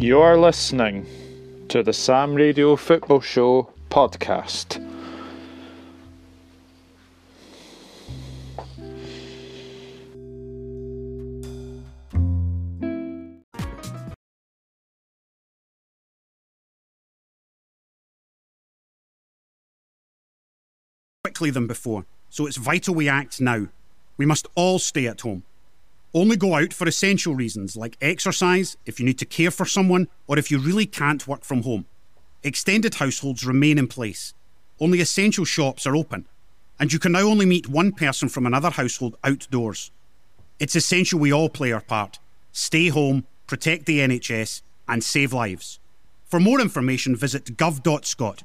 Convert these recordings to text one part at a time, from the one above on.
You are listening to the Sam Radio Football Show podcast. quickly than before, so it's vital we act now. We must all stay at home. Only go out for essential reasons like exercise, if you need to care for someone, or if you really can't work from home. Extended households remain in place. Only essential shops are open, and you can now only meet one person from another household outdoors. It's essential we all play our part. Stay home, protect the NHS, and save lives. For more information, visit gov.scot.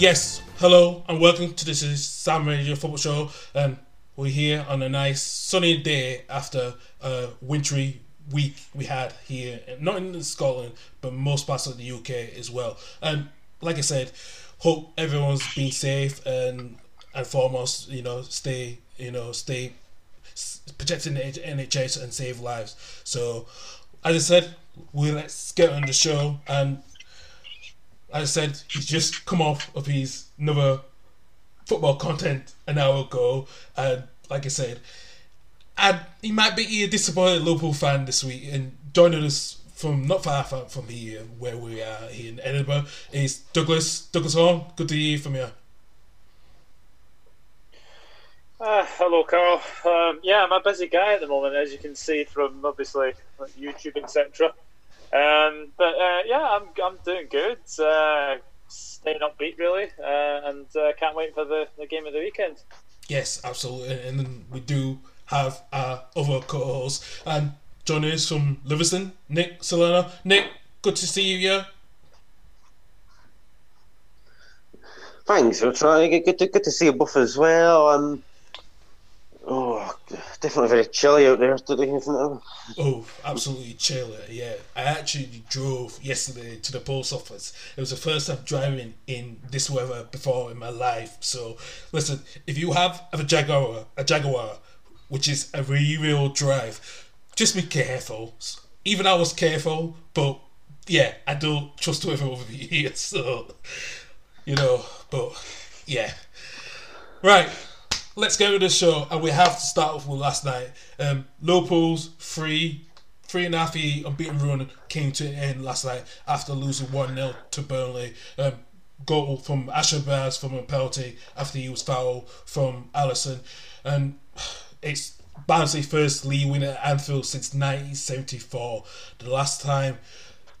yes, hello and welcome to this is Sam Radio Football Show. Um, we're here on a nice sunny day after a wintry week we had here, not in Scotland, but most parts of the UK as well. And like I said, hope everyone's been safe and and foremost, you know, stay, you know, stay protecting the NHS and save lives. So, as I said, we let's get on the show and I said, he's just come off of his another football content an hour ago, and like I said, and he might be a disappointed Liverpool fan this week. And joining us from not far from, here, where we are here in Edinburgh, is Douglas Douglas Horn. Good to hear from you. Uh, hello, Carl. Um, yeah, I'm a busy guy at the moment, as you can see from obviously YouTube, etc. Um, but uh, yeah, I'm I'm doing good. Uh, staying upbeat, really, uh, and uh, can't wait for the, the game of the weekend. Yes, absolutely. And then we do have our other co-host and joining us from Livingston, Nick Solana. Nick, good to see you here. Thanks for trying. Good to, good to see you both as well. Um, definitely very chilly out there today, isn't it? Oh, absolutely chilly, Yeah, I actually drove yesterday to the post office. It was the first time driving in this weather before in my life. So, listen, if you have a Jaguar, a Jaguar, which is a rear-wheel drive, just be careful. Even I was careful, but yeah, I don't trust weather over here. So, you know, but yeah, right let's go with the show, and we have to start off with last night. Um, Liverpool's three, three and a half year unbeaten run came to an end last night after losing one 0 to Burnley. Um, goal from Asher from a penalty after he was fouled from Alisson, and it's Barnsley's first league win at Anfield since 1974. The last time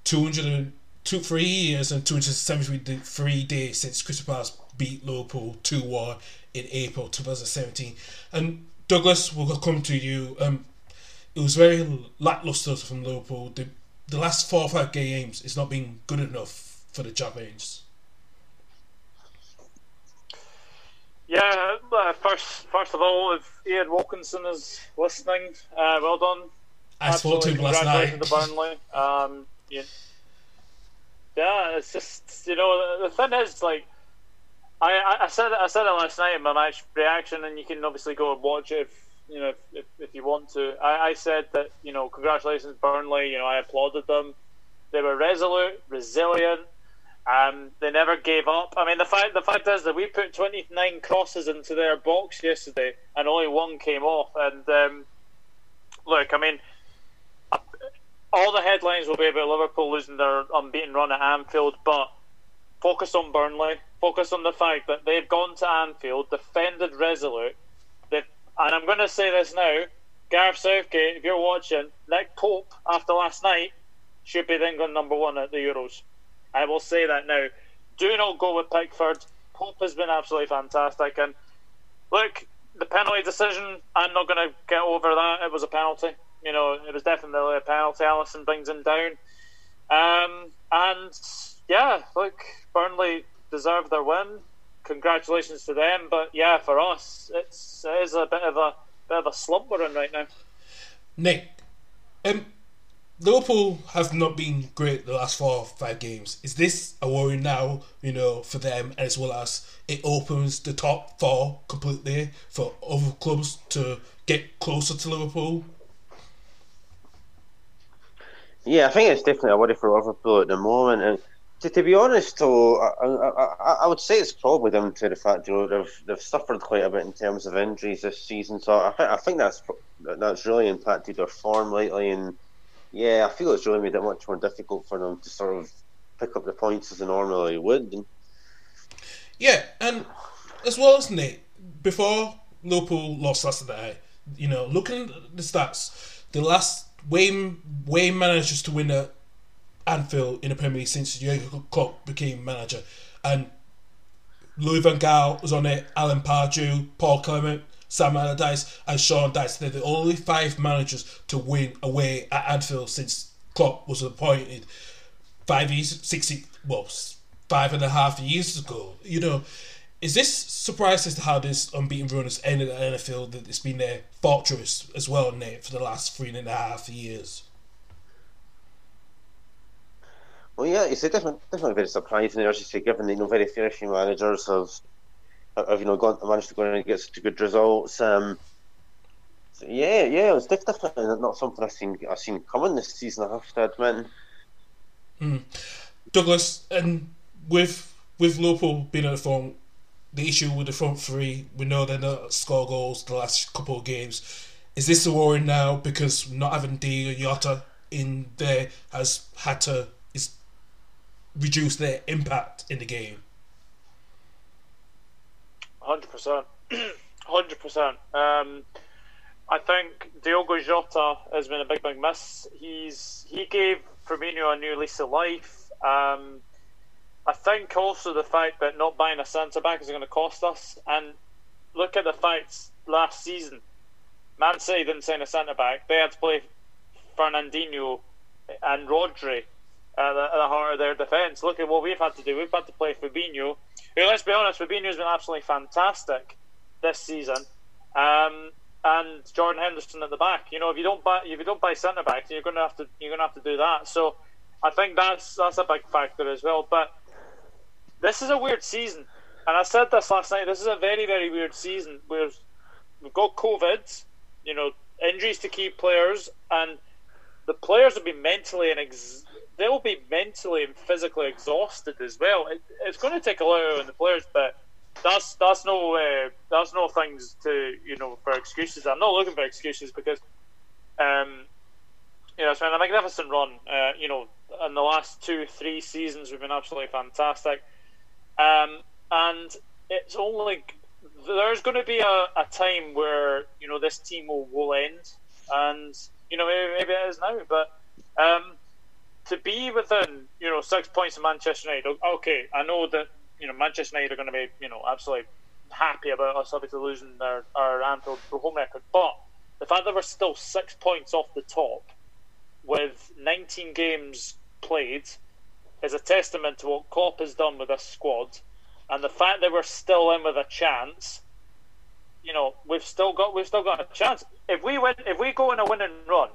200 two, three years and 273 days since Crystal Palace beat Liverpool 2 1 in April 2017. And Douglas, we'll come to you. Um, it was very lackluster from Liverpool. The, the last four or five games is not being good enough for the champions. Yeah, uh, first first of all, if Ian Wilkinson is listening, uh, well done. I spoke to him last night. To Burnley. Um, yeah, yeah, it's just you know the thing is like I, I, said I said it last night in my match reaction, and you can obviously go and watch it if you know if, if, if you want to. I, I said that you know congratulations Burnley. You know I applauded them. They were resolute, resilient. Um, they never gave up. I mean, the fact the fact is that we put 29 crosses into their box yesterday, and only one came off. And um, look, I mean, all the headlines will be about Liverpool losing their unbeaten run at Anfield, but focus on Burnley. Focus on the fact that they've gone to Anfield, defended resolute. And I'm going to say this now, Gareth Southgate, if you're watching, Nick Pope after last night should be going number one at the Euros. I will say that now. Do not go with Pickford. Pope has been absolutely fantastic, and look, the penalty decision. I'm not going to get over that. It was a penalty. You know, it was definitely a penalty. Alisson brings him down, um, and yeah, look, Burnley deserve their win. Congratulations to them. But yeah, for us, it's it is a bit of a bit of a slump we're in right now. Nick, um, Liverpool have not been great the last four or five games. Is this a worry now, you know, for them as well as it opens the top four completely for other clubs to get closer to Liverpool? Yeah, I think it's definitely a worry for Liverpool at the moment. And to, to be honest, though, I, I, I, would say it's probably down to the fact you know they've they've suffered quite a bit in terms of injuries this season. So I think I think that's that's really impacted their form lately and yeah, I feel it's really made it much more difficult for them to sort of pick up the points as they normally would. Yeah, and as well as Nate, before Liverpool lost last night, you know, looking at the stats, the last way way managers to win at Anfield in the Premier League since Jurgen Klopp became manager, and Louis van Gaal was on it, Alan Pardew, Paul Clement, Sam Allardyce, and Sean Dyche. They're the only five managers to win away at Anfield since Klopp was appointed five years, six, well, five and a half years ago. You know, is this surprised as to how this unbeaten run has ended at Anfield? That it's been their fortress as well, Nate, for the last three and a half years. Well, yeah, it's definitely, definitely very surprising, as you say, given that you know very few managers have have you know gone managed to go in and get such good results. Um, so yeah, yeah, it's definitely not something I've seen I've seen coming this season. I have to admit. Mm. Douglas, and with with Liverpool being at the front, the issue with the front three, we know they don't score goals the last couple of games. Is this a worry now because not having Di Jota in there has had to reduce their impact in the game? Hundred percent, hundred percent. Um, I think Diogo Jota has been a big, big miss. He's he gave Firmino a new lease of life. Um, I think also the fact that not buying a centre back is going to cost us. And look at the facts last season. Man City didn't sign a centre back. They had to play Fernandinho and Rodri the, heart of their defence. Look at what we've had to do. We've had to play Fabinho who, let's be honest, Fabinho's been absolutely fantastic this season. Um, and Jordan Henderson at the back. You know, if you don't buy if you don't buy centre backs, you're gonna have to you're gonna have to do that. So I think that's that's a big factor as well. But this is a weird season, and I said this last night. This is a very very weird season where we've got COVID, you know, injuries to key players, and the players have been mentally and ex- they'll be mentally and physically exhausted as well. It, it's going to take a lot on the players, but that's that's no uh, that's no things to you know for excuses. I'm not looking for excuses because um, you know it's been a magnificent run. Uh, you know, in the last two three seasons we've been absolutely fantastic, um, and it's only there's going to be a, a time where you know this team will, will end, and you know maybe, maybe it is now, but. Um, to be within you know six points of Manchester United. Okay, I know that you know Manchester United are going to be you know absolutely happy about us obviously losing their our Anfield home record, but the fact that we're still six points off the top with 19 games played is a testament to what Klopp has done with this squad, and the fact that we're still in with a chance. You know, we've still got we've still got a chance. If we win, if we go in a winning run,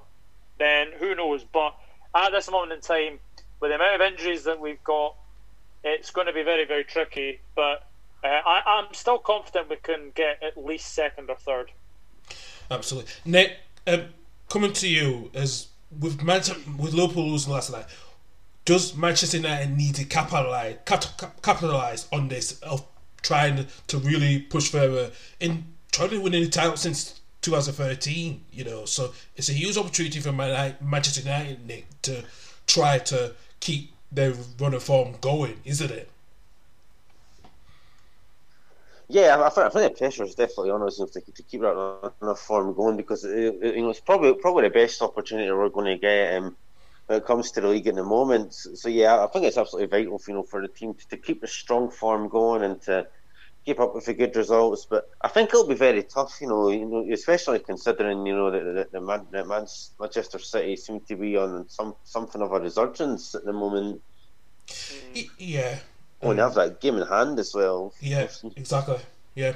then who knows? But at this moment in time, with the amount of injuries that we've got, it's going to be very, very tricky. But uh, I, am still confident we can get at least second or third. Absolutely, Nick. Um, coming to you as with Manchester, with Liverpool losing last night, does Manchester United need to capitalize capitalize on this of trying to really push further in trying to win any title since 2013. You know, so it's a huge opportunity for Manchester United Nick to try to keep their run of form going, isn't it? Yeah, I think, I think the pressure is definitely on us to, to keep that enough form going because it, it, you know it's probably probably the best opportunity we're going to get um, when it comes to the league in the moment. So yeah, I think it's absolutely vital, you know, for the team to, to keep the strong form going and to keep up with the good results. But I think it'll be very tough, you know, you know, especially considering you know that the, Man, the Manchester City seem to be on some something of a resurgence at the moment. Yeah. Oh, and have that game in hand as well. Yeah, exactly. Yeah.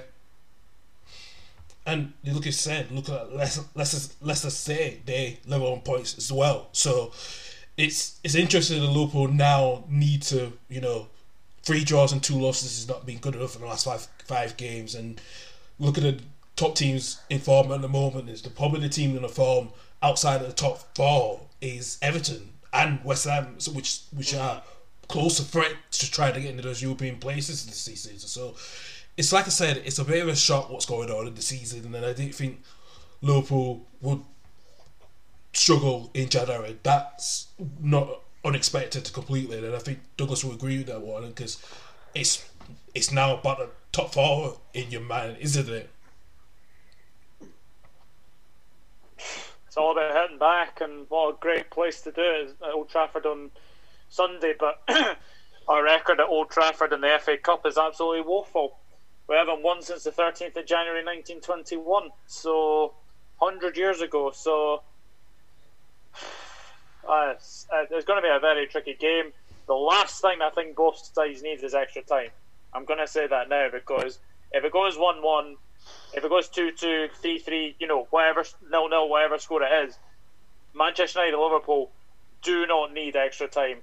And you look at said, look at Leicester, Leicester, Leicester City, they level on points as well. So it's it's interesting that Liverpool now need to, you know, three draws and two losses has not been good enough in the last five five games. And look at the top teams in form at the moment is the probably the team in the form outside of the top four is Everton and West Ham, which which are close threat to try to get into those European places this season. So it's like I said, it's a bit of a shock what's going on in the season, and then I didn't think Liverpool would struggle in January. That's not unexpected to completely, and I think Douglas will agree with that one because it's it's now about the top four in your mind, isn't it? It's all about hitting back, and what a great place to do it at Old Trafford on Sunday, but our record at Old Trafford in the FA Cup is absolutely woeful. We haven't won since the 13th of January 1921, so 100 years ago. So uh, it's, going to be a very tricky game. The last thing I think both sides need is extra time. I'm going to say that now because if it goes 1 1, if it goes 2 2, 3 3, you know, whatever, 0 0, whatever score it is, Manchester United Liverpool do not need extra time.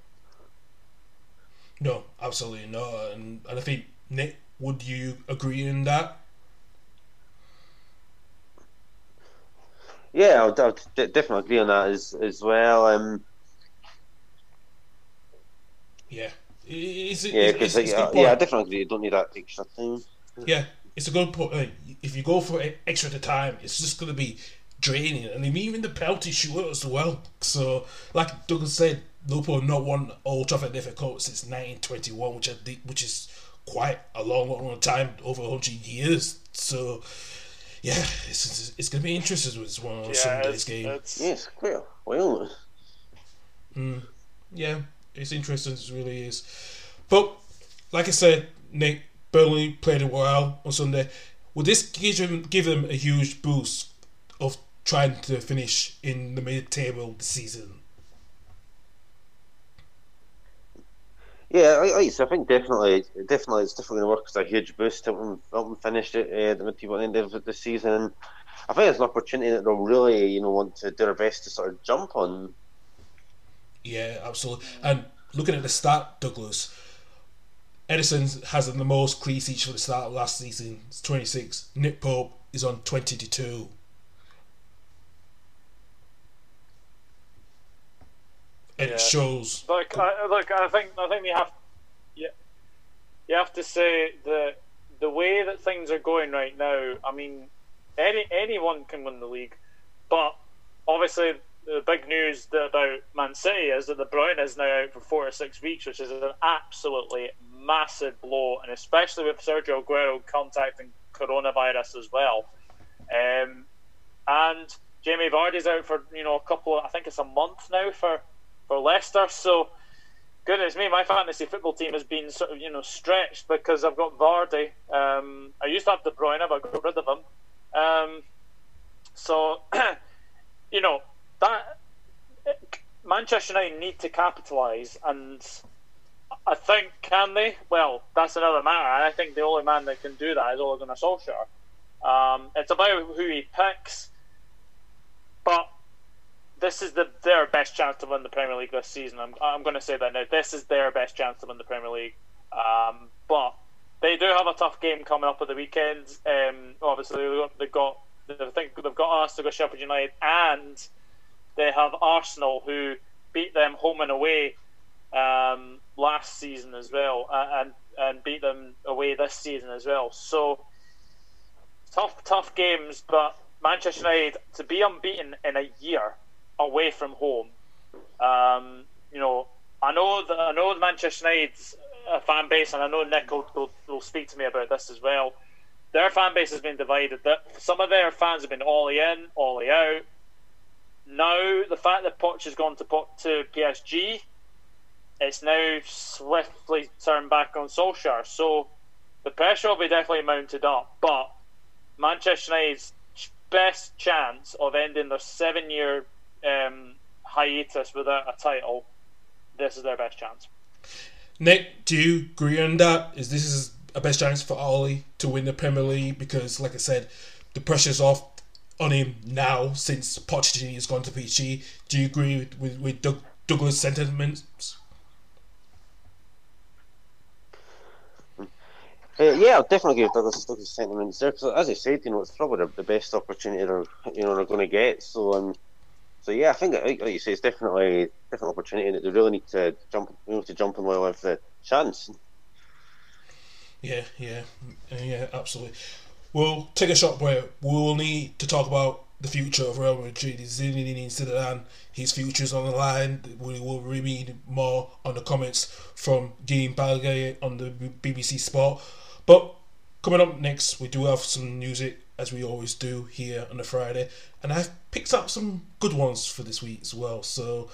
No, absolutely not. And, and I think Nick, would you agree in that? Yeah, I would, I would definitely agree on that as as well. Um, yeah, is it, yeah, because yeah, yeah, I definitely agree. You don't need that extra time. Yeah, it's a good point. If you go for extra time, it's just going to be draining, and even the penalty shootout as well. So, like Douglas said, Liverpool not won Old Trafford FA Cup since 1921, which I think, which is quite a long, long time, over 100 years. So, yeah, it's, it's, going to be interesting with one of yeah, Sunday's game. It's... Yes, clear. Well, mm, yeah, it's interesting. It really is. But like I said, Nick Burnley played it well on Sunday. Would this give them give them a huge boost of trying to finish in the mid-table this season? Yeah, I, I think definitely, definitely, it's definitely going to work as a huge boost to them, them finish it uh, the the end of the season. I think it's an opportunity that they'll really, you know, want to do their best to sort of jump on. Yeah, absolutely. And looking at the start, Douglas, Ederson has the most clean sheets for the start last season. It's 26. Nick Pope is on 22. And yeah. it shows. Look, I, look, I think I think you have, yeah, you have to say that the way that things are going right now. I mean, any anyone can win the league, but obviously the big news about Man City is that De Bruyne is now out for four to six weeks, which is an absolutely massive blow, and especially with Sergio Aguero contacting coronavirus as well. Um, and Jamie Vardy's out for you know a couple. Of, I think it's a month now for for Leicester. So, goodness me, my fantasy football team has been sort of you know stretched because I've got Vardy. Um, I used to have De Bruyne, but I got rid of him. Um, so, you know that Manchester United need to capitalise, and I think can they? Well, that's another matter. I think the only man that can do that is Ole Gunnar Solskjaer. Um, it's about who he picks, but this is the their best chance to win the Premier League this season. I'm, I'm going to say that now. This is their best chance to win the Premier League. Um, but they do have a tough game coming up at the weekend. Um, obviously, they've got I think they've got us, Sheffield United, and they have Arsenal who beat them home and away um, last season as well, and and beat them away this season as well. So tough, tough games, but Manchester United to be unbeaten in a year away from home. Um, you know, I know that I know Manchester United's uh, fan base, and I know Nick will, will, will speak to me about this as well. Their fan base has been divided. That some of their fans have been all in, all out. Now the fact that Poch has gone to to PSG, it's now swiftly turned back on Solskjaer. So the pressure will be definitely mounted up. But Manchester United's best chance of ending their seven-year um, hiatus without a title, this is their best chance. Nick, do you agree on that? Is this is a best chance for Ole to win the Premier League? Because, like I said, the pressure's off on him now since Pochettino has gone to PSG. Do you agree with, with, with Doug, Douglas' sentiments? Uh, yeah, I'll definitely give Douglas, Douglas sentiments there. Cause as I said, you know, it's probably the, the best opportunity they're, you know, they're going to get. So, um, so yeah, I think like, you say, it's definitely different opportunity that they really need to jump, know, to jump in while have the chance. Yeah, yeah, yeah, absolutely. We'll take a shot where we'll need to talk about the future of Real Madrid. Zinedine Zidane, his future's on the line. We will read more on the comments from Dean Balague on the BBC Sport. But coming up next, we do have some music as we always do here on a Friday, and I've picked up some good ones for this week as well. So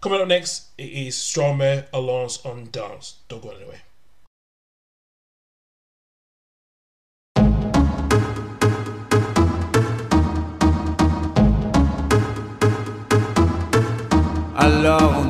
coming up next, it is Stromae Alors on Danse. Don't go anywhere. Alors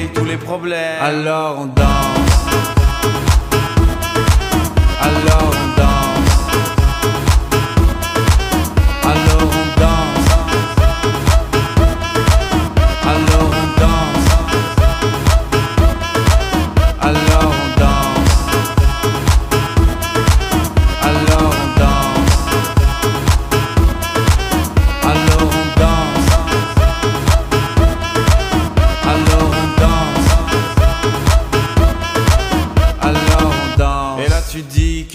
les problèmes Alors on danse alors on danse.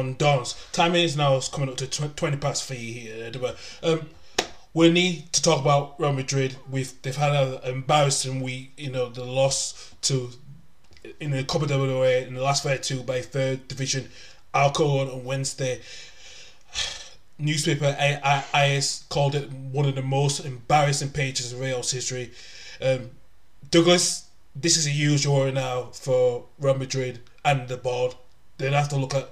on Dons. Time is now coming up to tw- 20 past three here. Um, we need to talk about Real Madrid. We've they've had an embarrassing week. You know the loss to in the Copa del Rey in the last 32 by third division Alcorcon on Wednesday. Newspaper AS called it one of the most embarrassing pages of Real's history. Um, Douglas, this is a huge worry now for Real Madrid and the board. They'll have to look at.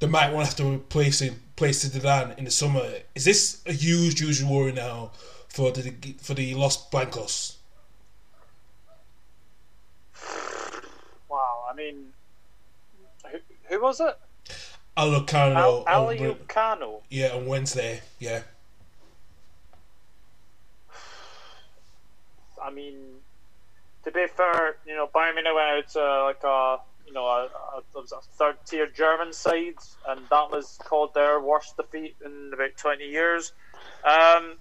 They might want to have to replace him, place Zidane in the summer. Is this a huge, huge worry now for the for the Los Blancos? Wow, I mean, who, who was it? Alcoyano. Al- Alcoyano. Yeah, on Wednesday. Yeah. I mean, to be fair, you know, Bayern Munich went out to like a you know a, a, a third tier German side, and that was called their worst defeat in about twenty years. Um,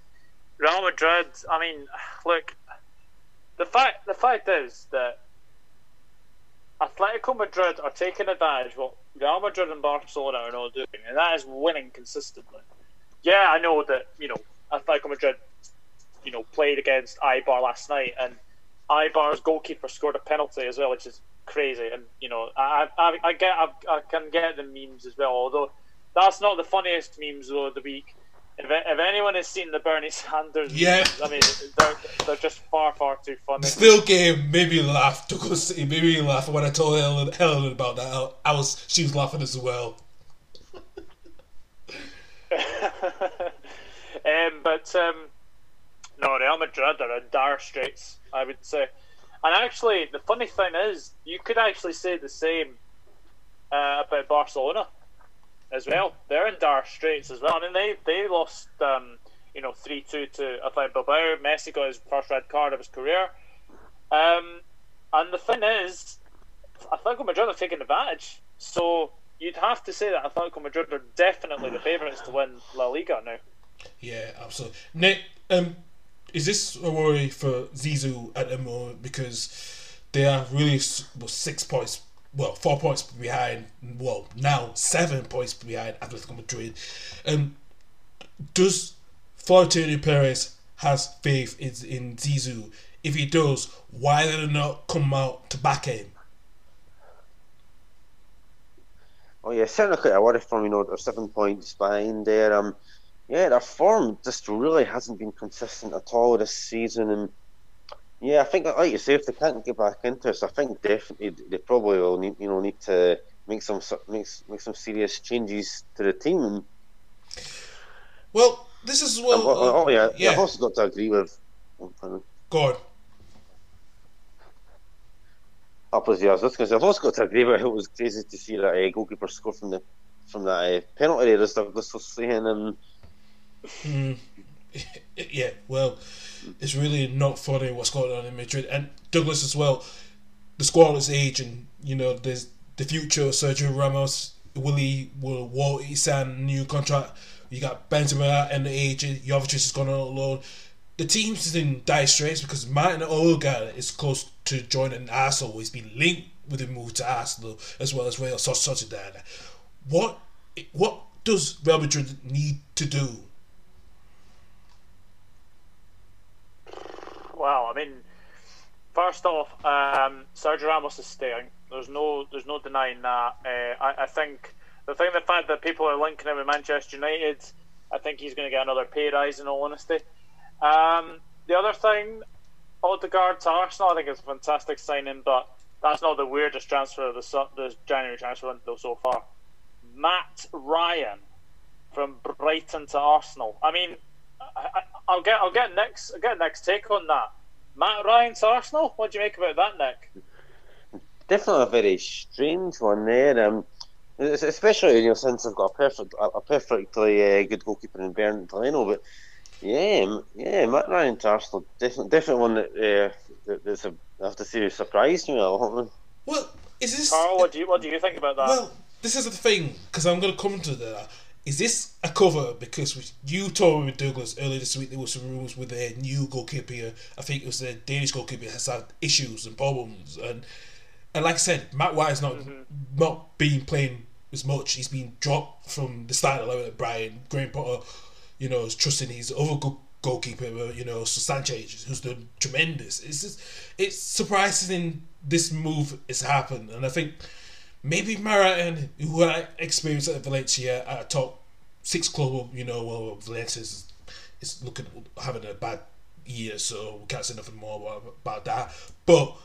Real Madrid. I mean, look, the fact the fact is that Atletico Madrid are taking advantage of what Real Madrid and Barcelona are not doing, and that is winning consistently. Yeah, I know that you know Atletico Madrid, you know, played against Eibar last night, and Eibar's goalkeeper scored a penalty as well, which is crazy. And you know, I I, I get I, I can get the memes as well, although that's not the funniest memes though of the week. If, if anyone has seen the Bernie Sanders, yeah, memes, I mean, they're, they're just far, far too funny. Still game made me laugh. Douglas City made me laugh when I told Helen, Helen about that. I, I was, she was laughing as well. um, but um, no, Real Madrid are in dire straits, I would say. And actually, the funny thing is, you could actually say the same uh, about Barcelona as well. They're in dire straits as well. I mean, they they lost, um, you know, three two to Athletic Bilbao. Messi got his first red card of his career. Um, and the thing is, Atletico Madrid are taking advantage. So you'd have to say that Atletico Madrid are definitely the favourites to win La Liga now. Yeah, absolutely. Nick, um, is this a worry for Zizou at the moment because they are really well, six points, well, four points behind, well, now seven points behind Atletico Madrid. Um, does Florentino Perez has faith in, in Zizou? If he does, why did he not come out to back him? Oh yeah, certainly quite a worry from you know they're seven points behind there. Um, yeah, their form just really hasn't been consistent at all this season, and yeah, I think like you say, if they can't get back into it, I think definitely they probably will need you know need to make some make make some serious changes to the team. And, well, this is well. oh, oh yeah, yeah, I've also got to agree with. Go on. Uppers, yeah, I was just going to say, I've also got to agree with it. It was crazy to see that uh, goalkeeper score from the from that uh, penalty area, as Douglas was saying, and Mm, yeah, well, it's really not funny what's going on in Madrid. And Douglas as well, the squad is aging. You know, there's the future Sergio Ramos. Willie will Walt sign new contract. You got Benzema and the age. Jovic is going on loan. The team's in dire straits because Martin Odegaard is close to joining Arsenal. He's been linked with a move to Arsenal as well as Real Sociedad. What what does Real Madrid need to do Well, I mean, first off, um, Sergio Ramos is staying. There's no, there's no denying that. Uh, I, I, think the thing, the fact that people are linking him with Manchester United, I think he's going to get another pay rise. In all honesty, um, the other thing, Odegaard to Arsenal, I think it's a fantastic signing, but that's not the weirdest transfer of the, the January transfer window so far. Matt Ryan from Brighton to Arsenal. I mean, I, will get I'll get next I'll get next take on that. Matt Ryan's Arsenal. What do you make about that, Nick? Definitely a very strange one there. Um, especially you know since I've got a perfect a perfectly uh, good goalkeeper in Bernd Leno, but yeah, yeah, Matt Ryan's Arsenal definitely definitely one that uh, that's a I have to say surprised me a lot. Well, is this Carl? What do you what do you think about that? Well, this is the thing because I'm going to come to that is this a cover? Because you told me with Douglas earlier this week there was some rumours with their new goalkeeper. I think it was the Danish goalkeeper has had issues and problems, and And like I said, Matt White is not mm-hmm. not being playing as much. He's been dropped from the starting eleven at Brighton. Graham Potter, you know, is trusting his other good goalkeeper, you know, so Sanchez, who's done tremendous. It's just, it's surprising this move has happened, and I think maybe Maratin, who had experienced at Valencia at a top six club, you know, well, Valencia is, is looking having a bad year, so we can't say nothing more about, about that. But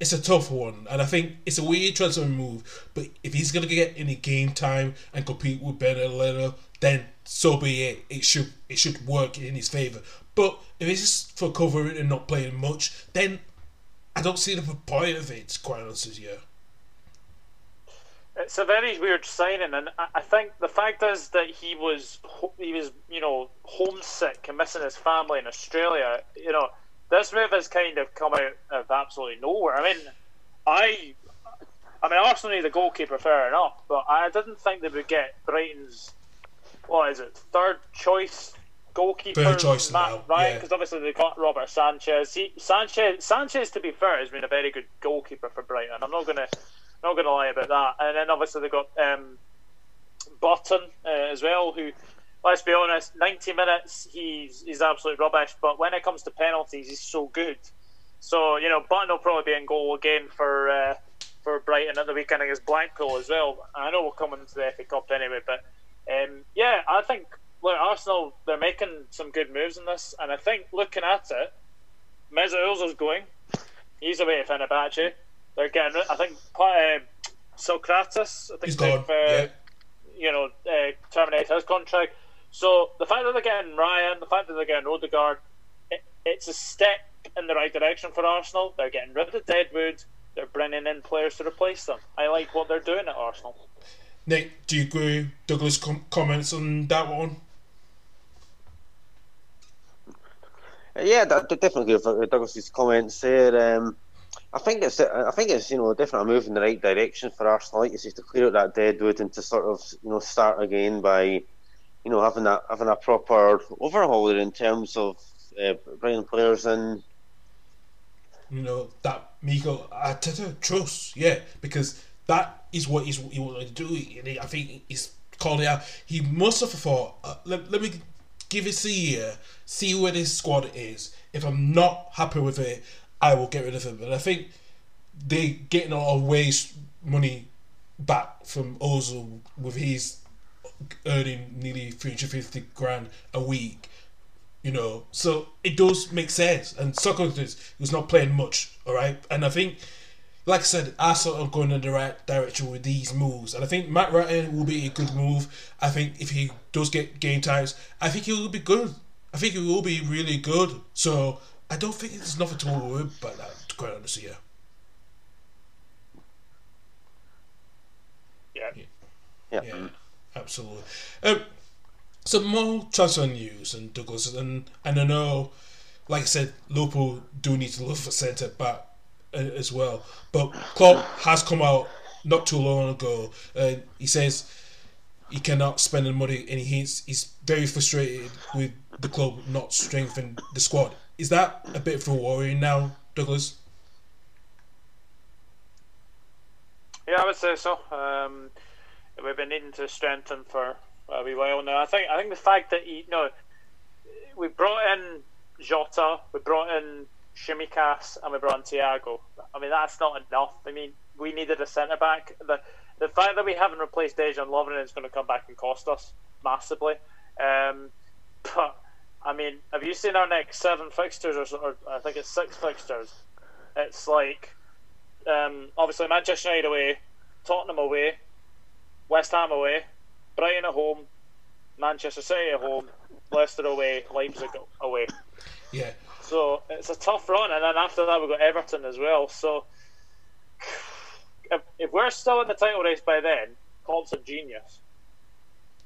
it's a tough one, and I think it's a weird transfer move. But if he's gonna get any game time and compete with Ben Leno, then so be it. It should it should work in his favour. But if it's just for covering and not playing much, then I don't see the point of it. Quite honest with you. It's a very weird signing, and I think the fact is that he was he was you know homesick and missing his family in Australia. You know this move has kind of come out of absolutely nowhere. I mean, I, I mean, Arsenal need a goalkeeper, fair enough, but I didn't think they would get Brighton's, what is it, third choice goalkeeper, third choice Matt now, right? Because yeah. obviously they got Robert Sanchez. He, Sanchez, Sanchez, to be fair, has been a very good goalkeeper for Brighton. I'm not gonna, not gonna lie about that. And then obviously they've got um, uh, as well, who let's be honest, 90 minutes, he's he's absolutely rubbish. But when it comes to penalties, he's so good. So you know, Button will probably be in goal again for uh, for Brighton at the weekend against Blackpool as well. I know we're coming to the FA Cup anyway, but um, yeah, I think look, Arsenal they're making some good moves in this, and I think looking at it, Mesut Ozil's going. He's away to Fenerbahce. They're getting, I think, uh, Sokratis. I think he's gone. Uh, yeah. You know, uh, terminate his contract. So the fact that they're getting Ryan, the fact that they're getting Odegaard, it, it's a step in the right direction for Arsenal. They're getting rid of the Deadwood. They're bringing in players to replace them. I like what they're doing at Arsenal. Nick, do you agree? Douglas com- comments on that one? Yeah, definitely agree with Douglas's comments there. Um, I think it's I think it's you know definitely a move in the right direction for Arsenal. Like you say, to clear out that deadwood and to sort of you know start again by you know, having a having a proper overhaul in terms of uh, bringing players in. You know that Mikel Arteta trust, yeah, because that is what he's he wanted to do. And I think he's called it out. He must have thought, uh, let, let me give it a year, see where this squad is. If I'm not happy with it, I will get rid of him. And I think they getting a lot of waste money back from Ozil with his earning nearly 350 grand a week. You know, so it does make sense. And Sokratis was not playing much, all right. And I think, like I said, Arsenal are going in the right direction with these moves. And I think Matt Ryan will be a good move. I think if he does get game times, I think he will be good. I think he will be really good. So I don't think there's nothing to worry about that. To quite honestly, yeah. Yeah. Yeah. yeah absolutely. Um, some more transfer news and Douglas, and and I know, like I said, Liverpool do need to look for centre back uh, as well. But Klopp has come out not too long ago. and he says he cannot spend the money, and he's he's very frustrated with the club not strengthening the squad. Is that a bit of a worry now, Douglas? Yeah, I would say so. Um, we've been needing to strengthen for a wee while now. I think I think the fact that you know we brought in Jota, we brought in Tsimikas, and we brought in Thiago. I mean that's not enough. I mean we needed a centre back. The the fact that we haven't replaced Dejan Lovren is going to come back and cost us massively. Um, but I mean, have you seen our next seven fixtures, or, or I think it's six fixtures? It's like um, obviously Manchester United away, Tottenham away, West Ham away, Brighton at home, Manchester City at home, Leicester away, Leipzig away. Yeah. So it's a tough run, and then after that we've got Everton as well. So if, if we're still in the title race by then, Klopp's a genius.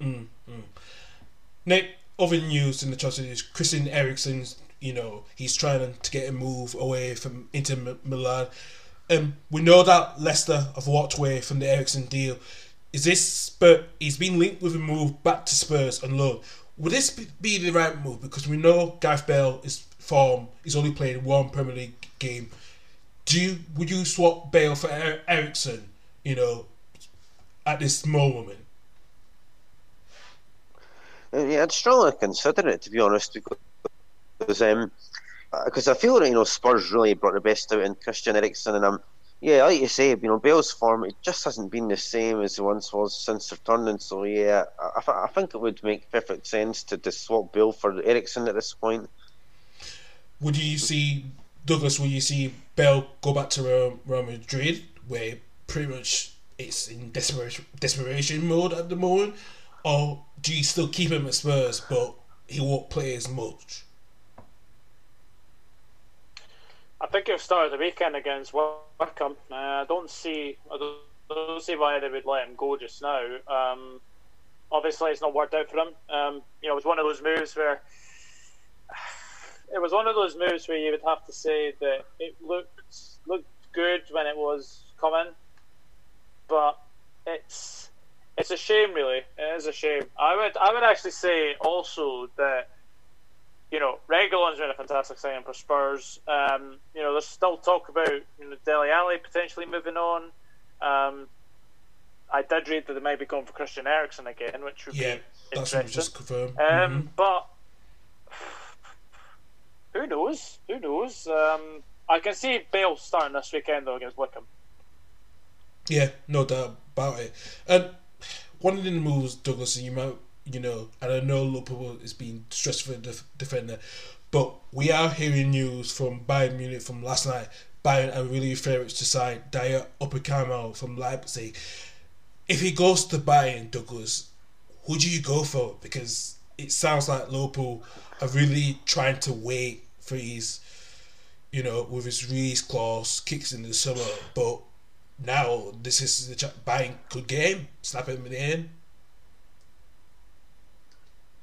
Mm, mm. Nick, other news in the transfer is Christian Eriksen's. You know, he's trying to get a move away from Inter Milan. Um, we know that Leicester have walked away from the Eriksen deal is this but he's been linked with a move back to Spurs on loan. Would this be the right move? Because we know Gareth Bale is form. He's only played one Premier League game. do you would you swap Bale for er- Eriksen? You know, at this moment. I'd strongly consider it to be honest, because um, because I feel that you know Spurs really brought the best out in Christian Eriksen, and I'm yeah, like you say, you know, Bale's form it just hasn't been the same as it once was since returning. So yeah, I, I think it would make perfect sense to, to swap Bale for Eriksen at this point. Would you see Douglas? Would you see Bale go back to Real, Real Madrid, where pretty much it's in desperation desperation mode at the moment, or do you still keep him at Spurs, but he won't play as much? I think he'll start the weekend against Wycombe. Uh, I don't see, I don't, see why they would let him go just now. Um, obviously, it's not worked out for him. Um, you know, it was one of those moves where it was one of those moves where you would have to say that it looked looked good when it was coming, but it's it's a shame, really. It is a shame. I would I would actually say also that you know, Reguilón's been a fantastic signing for Spurs. Um, you know, there's still talk about you know, Dele Alli potentially moving on. Um, I did read that they might be going for Christian Eriksen again, which would yeah, be that's what just confirmed. Um, mm-hmm. But who knows? Who knows? Um, I can see Bale starting this weekend though against Wycombe. Yeah, no doubt about it. And one of the moves, Douglas, you might you know, and I know Liverpool is being stressed for the defender, but we are hearing news from Bayern Munich from last night. Bayern are really favourites to sign Dayot Upamecano from Leipzig. If he goes to Bayern, Douglas, who do you go for? Because it sounds like Liverpool are really trying to wait for his, you know, with his release clause kicks in the summer. But now this is the Bayern could get him, slap him in the end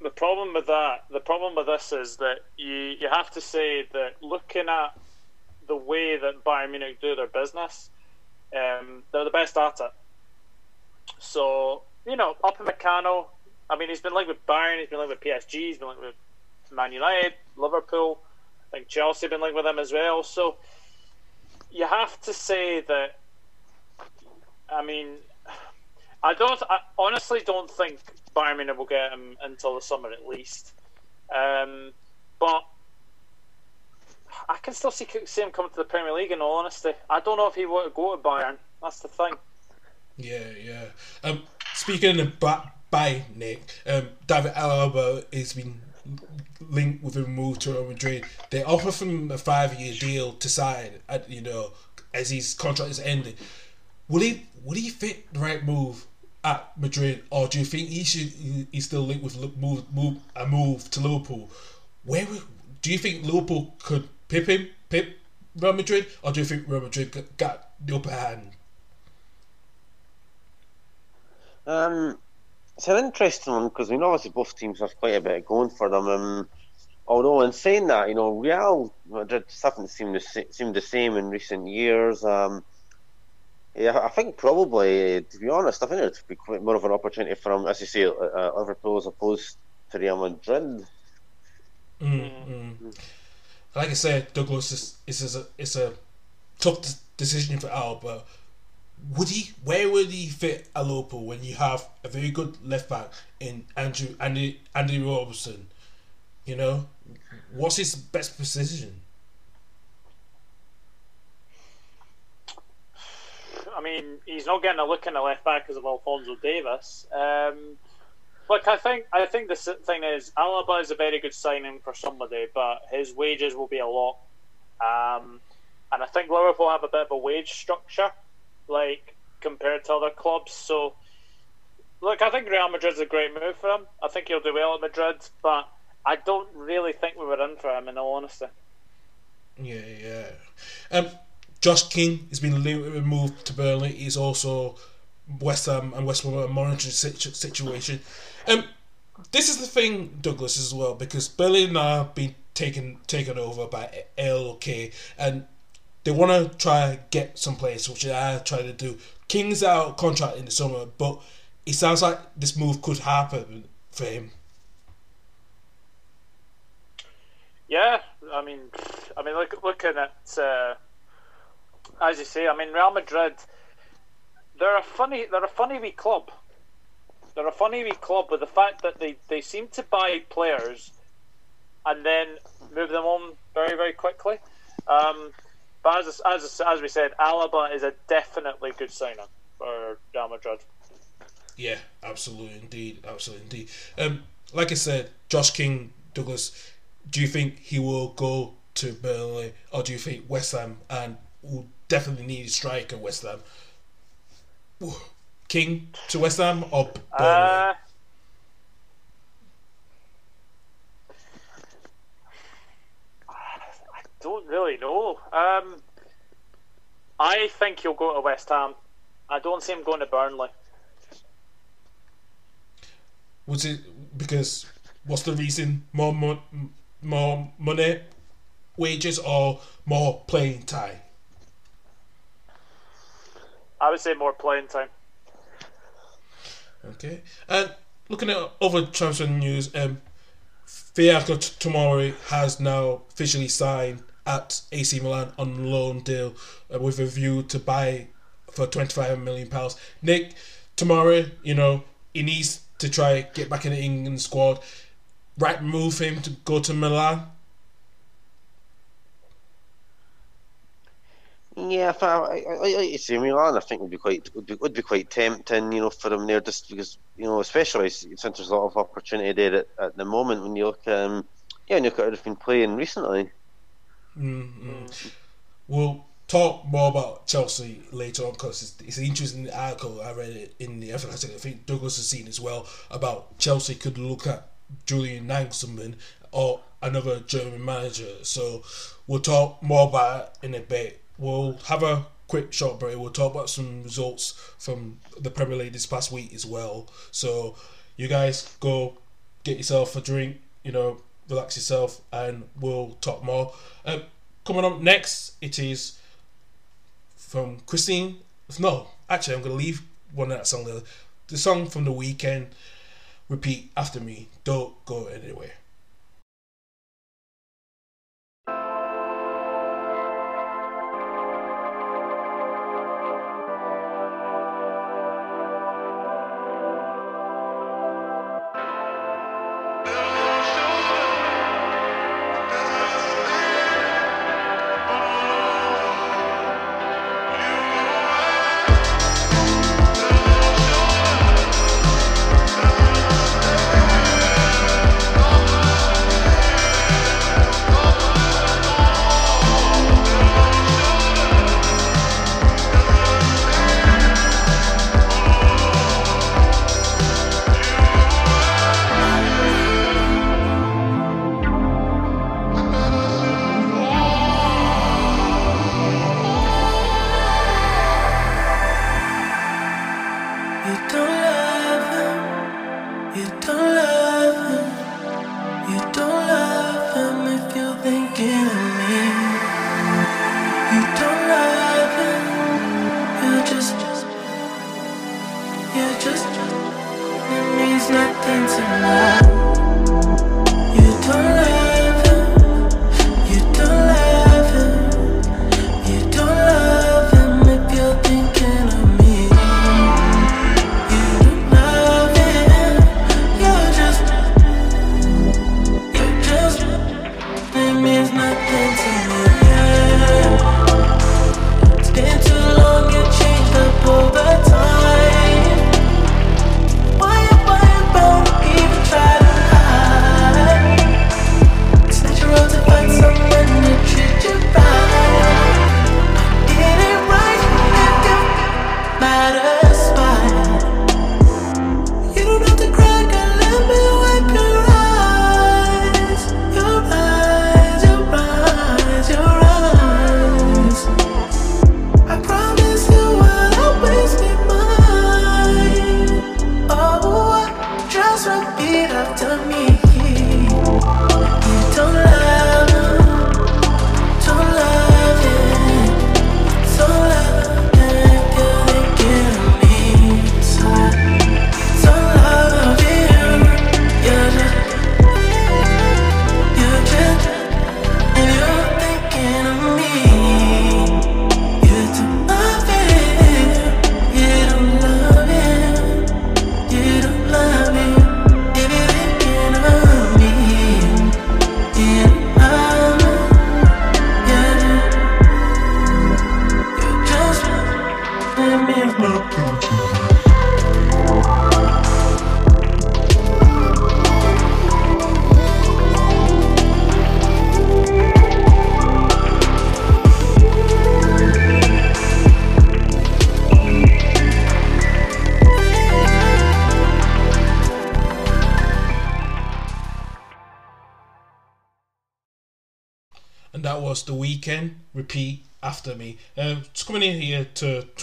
the problem with that, the problem with this is that you you have to say that looking at the way that Bayern Munich do their business, um, they're the best at it. So you know, Upamecano. I mean, he's been linked with Bayern, he's been linked with PSG, he's been linked with Man United, Liverpool. I think Chelsea have been linked with him as well. So you have to say that. I mean, I don't. I honestly don't think Bayern Munich will get him until the summer at least. Um, but I can still see, see him coming to the Premier League. In all honesty, I don't know if he would go to Bayern. That's the thing. Yeah, yeah. Um, speaking of ba- by Nick, um, David Alaba has been linked with a move to Real Madrid. They offer him a five-year deal to sign. At, you know, as his contract is ending. Will he? Will he fit the right move at Madrid, or do you think he should he's still linked with move, move a move to Liverpool? Where do you think Liverpool could pip him, pip Real Madrid, or do you think Real Madrid got the upper hand? Um, it's an interesting one because we know obviously both teams have quite a bit going for them. Um, although in saying that, you know, Real Madrid haven't seemed the, seemed the same in recent years. Um, yeah, I think probably, to be honest, I think it'd be more of an opportunity for him, as you say, uh, uh Liverpool as opposed to Real Madrid. Mm-hmm. Like I said, Douglas, is it's a it's a tough decision for Al, but would he? Where would he fit a Liverpool when you have a very good left back in Andrew Andy Andy Robertson? You know, what's his best position? I mean, he's not getting a look in the left back because of Alphonso Davies. Um, look, I think I think the thing is Alaba is a very good signing for somebody, but his wages will be a lot. Um, and I think Liverpool have a bit of a wage structure, like compared to other clubs. So, look, I think Real Madrid's a great move for him. I think he'll do well at Madrid, but I don't really think we were in for him, in all honesty. Yeah, yeah. Um, Josh King has been moved to Burnley. He's also West Ham and West Ham monitoring situation. Um, this is the thing, Douglas, as well, because Burnley now been taken taken over by ALK, and they want to try get some players, which I try to do. King's out contract in the summer, but it sounds like this move could happen for him. Yeah, I mean, I mean, look, looking at. Uh as you say, I mean, Real Madrid, they're a funny, they're a funny wee club. They're a funny wee club with the fact that they, they seem to buy players and then move them on very very quickly. Um, but as, as as we said, Alaba is a definitely good signing for Real Madrid. Yeah, absolutely indeed, absolutely indeed. Um, like I said, Josh King, Douglas, do you think he will go to Burnley, or do you think West Ham and definitely need a striker West Ham? King to West Ham or Burnley? Uh, I don't really know. Um, I think he'll go to West Ham. I don't see him going to Burnley. Was it because what's the reason? More mo- more money, wages, or more playing time? I would say more playing time. Okay, and looking at other transfer news, um, Fikayo Tomori has now officially signed at AC Milan on loan deal uh, with a view to buy for twenty five million pounds. Nick Tomori, you know, he needs to try get back in the England squad. Right move him to go to Milan. Yeah, I, I, I, like you say, Milan. I think would be quite would be, would be quite tempting, you know, for him there, just because you know, especially since there's a lot of opportunity there at, at the moment when you look, um, yeah, and look at they've been playing recently. Mm-hmm. We'll talk more about Chelsea later on because it's, it's, an interesting article I read it in the Athletic. I think Douglas has seen as well about Chelsea could look at Julian Nagelsmann or another German manager. So we'll talk more about it in a bit. We'll have a quick short break. We'll talk about some results from the Premier League this past week as well. So you guys go get yourself a drink, you know, relax yourself, and we'll talk more. Um, coming up next, it is from Christine. No, actually, I'm going to leave one of that song. The song from the weekend. Repeat after me. Don't go anywhere.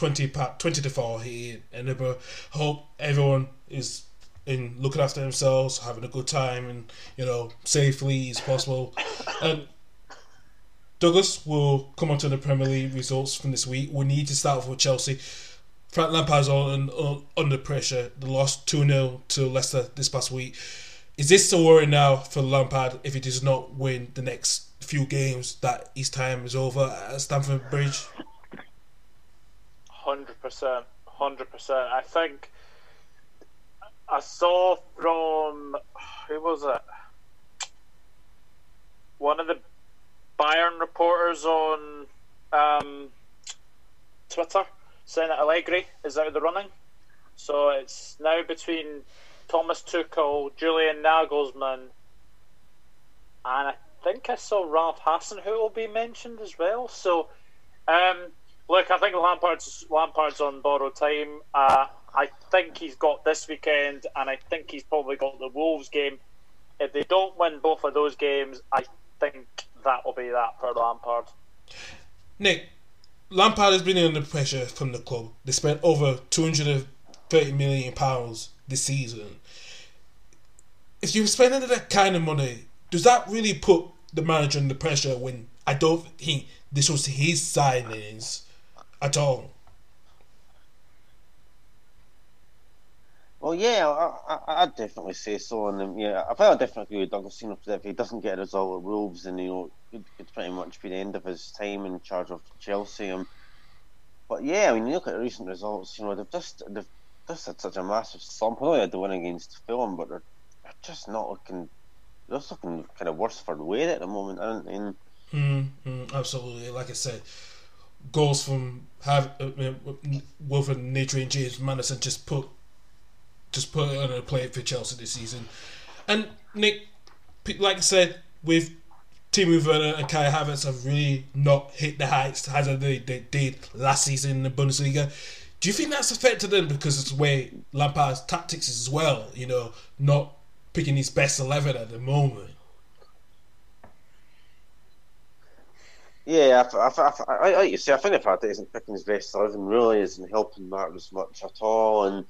20, pa- 20 to 4 here in Edinburgh. Hope everyone is in looking after themselves, having a good time, and you know, safely as possible. And Douglas will come on to the Premier League results from this week. We need to start off with Chelsea. Frank Lampard's on, on under pressure. The last 2 0 to Leicester this past week. Is this a worry now for Lampard if he does not win the next few games that his time is over at Stamford Bridge? Hundred percent, hundred percent. I think I saw from who was it? One of the Bayern reporters on um, Twitter saying that Allegri is out of the running. So it's now between Thomas Tuchel, Julian Nagelsmann, and I think I saw Ralph Hasenhüttl will be mentioned as well. So, um, look, I think Lampard's Lampard's on borrowed time. Uh, I think he's got this weekend, and I think he's probably got the Wolves game. If they don't win both of those games, I think that will be that for Lampard. Nick, Lampard has been under pressure from the club. They spent over two hundred and thirty million pounds this season. If you're spending that kind of money, does that really put the manager under pressure when I don't think this was his signings at all? Well, yeah, I, I, I'd definitely say so. And yeah, I think I definitely agree with Douglas. You know, if he doesn't get a result at Wolves, and you know, it could pretty much be the end of his time in charge of Chelsea. Um, but yeah, I mean, you look at the recent results. You know, they've just they've just had such a massive slump. I know they had the win against Fulham, but they're, they're just not looking. They're just looking kind of worse for the wear at the moment, aren't they? And, mm, absolutely. Like I said, goals from have uh, Wilfred Nature and James Maddison just put just put on a plate for Chelsea this season. And Nick, like I said, with Timo Werner and Kai Havertz have really not hit the heights as they, they did last season in the Bundesliga. Do you think that's affected them because it's the way Lampard's tactics as well? You know, not picking his best eleven at the moment. Yeah, I, I, I, I, like you say, I think the fact that he isn't picking his best eleven really isn't helping matters much at all. And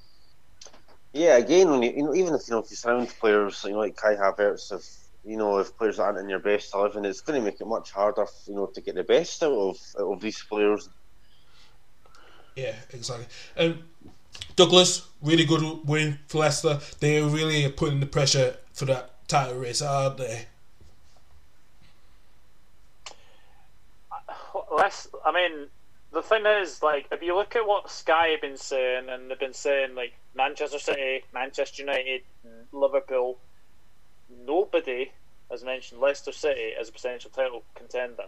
yeah, again, when you, you know, even if you know if you surround players you know, like Kai Havertz, if you know if players aren't in your best eleven, it's going to make it much harder, you know, to get the best out of out of these players. Yeah, exactly. And Douglas, really good win for Leicester. They are really putting the pressure for that title race, aren't they? Less, I mean, the thing is, like, if you look at what Sky have been saying, and they've been saying, like, Manchester City, Manchester United, Liverpool, nobody has mentioned Leicester City as a potential title contender.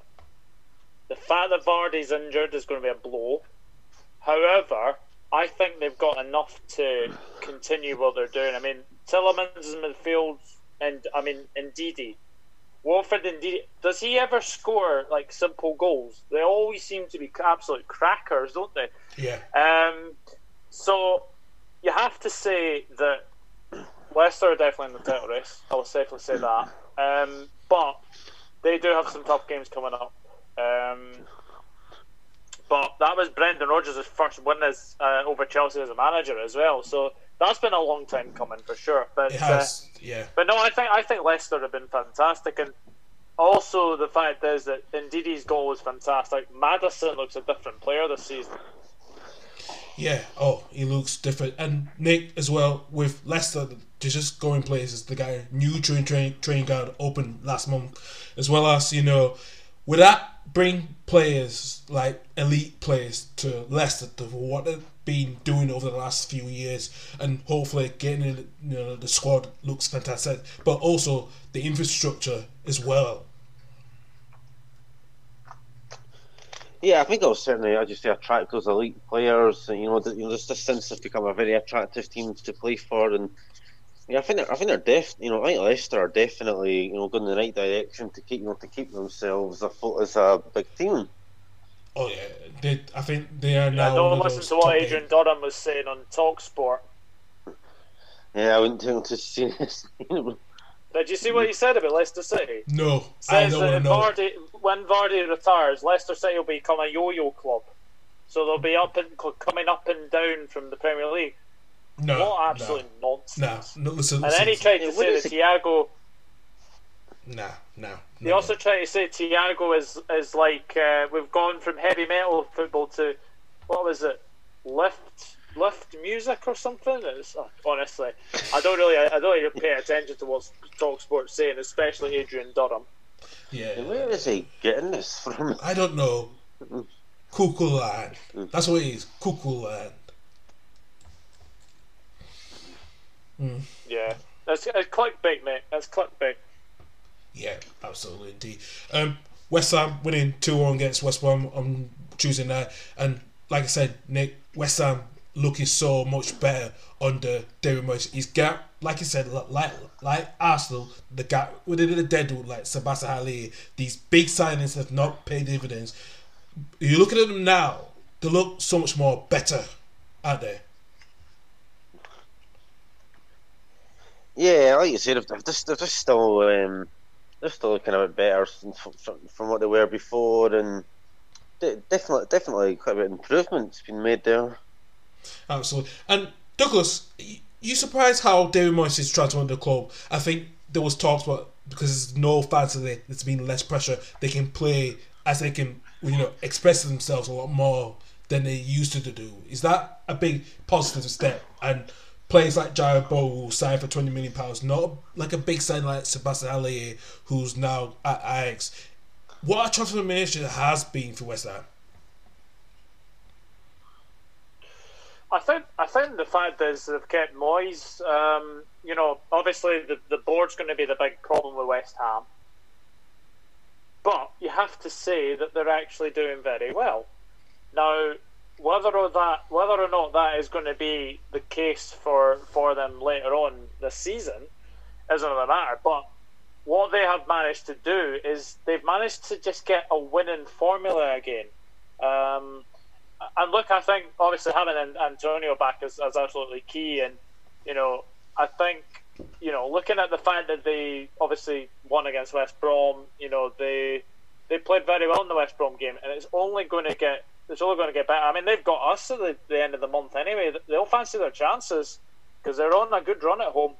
The fact that Vardy's injured is going to be a blow. However, I think they've got enough to continue what they're doing. I mean, Tielemans in midfield, and I mean, Ndidi Watford indeed. Does he ever score like simple goals? They always seem to be absolute crackers, don't they? Yeah. Um. So you have to say that Leicester are definitely in the title race. I will safely say that. Um. But they do have some tough games coming up. Um. But that was Brendan Rodgers' first win as uh, over Chelsea as a manager as well. So that's been a long time coming for sure. But it has, uh, yeah. But no, I think I think Leicester have been fantastic, and also the fact is that Ndidi's goal was fantastic. Maddison looks a different player this season. Yeah. Oh, he looks different, and Nick as well with Leicester. To just going places. The guy new train train training ground opened last month, as well as you know, with that bring players like elite players to Leicester to what they've been doing over the last few years, and hopefully getting in, you know the squad looks fantastic, but also the infrastructure as well. Yeah, I think it'll certainly, as you say, attract those elite players. And, you know, you know, just the sense has become a very attractive team to play for, and yeah, I think they're, I think they're def. You know, I think Leicester are definitely you know going in the right direction to keep you know to keep themselves afloat as a big team. Oh yeah, they, I think they are now. Yeah, don't listen to what Adrian eight. Durham was saying on Talksport. Yeah, I wouldn't tell to see this. Did you see what he said about Leicester City? No, I Says don't that want if know. Vardy, when Vardy retires, Leicester City will become a yo-yo club. So they'll be up and coming up and down from the Premier League. No, What absolute no, nonsense! no, no, listen, And listen, then he tried to Yeah, what say is that it- Thiago. Nah, nah. He also tried to say Thiago is is like uh, we've gone from heavy metal football to what was it, lift lift music or something. It's, uh, honestly, I don't really I don't really pay attention to what Talk Sports saying, especially Adrian Durham. yeah. Where is he getting this from? I don't know. Cuckoo Land. That's what it is. Cuckoo Land. Yeah, that's it's clickbait, mate. That's clickbait. Yeah, absolutely indeed. Um, West Ham winning 2 1 against West Brom on Tuesday night. And like I said, Nick, West Ham looking so much better under David Moyes. His gap, like you said, like like Arsenal, the gap within the deadwood, like Sebastian Haller, these big signings have not paid dividends. You're looking at them now, they look so much more better, aren't they? Yeah, like you said, they're just, just still um, they're still looking a bit better from, what they were before, and de- definitely definitely quite a bit of improvement's been made there. Absolutely. And Douglas, you surprised how David Moyes is trying to run the club? I think there was talks about because there's no fans today, there's been less pressure. They can play as they can, you know, express themselves a lot more than they used to do. Is that a big positive step? And players like Jared Bow who signed for twenty million pounds, not like a big sign like Sebastian Haller, who's now at Ajax. What a transformation has been for West Ham. I think I think the fact is they've kept Moyes. Um, you know, obviously the the board's going to be the big problem with West Ham, but you have to say that they're actually doing very well. Now, whether or that whether or not that is going to be the case for for them later on this season is another matter. But what they have managed to do is they've managed to just get a winning formula again. Um, and look, I think obviously having Antonio back is, is absolutely key. And you know, I think you know, looking at the fact that they obviously won against West Brom, you know, they they played very well in the West Brom game, and it's only going to get it's only going to get better. I mean, they've got us at the, the end of the month anyway. They'll fancy their chances because they're on a good run at home.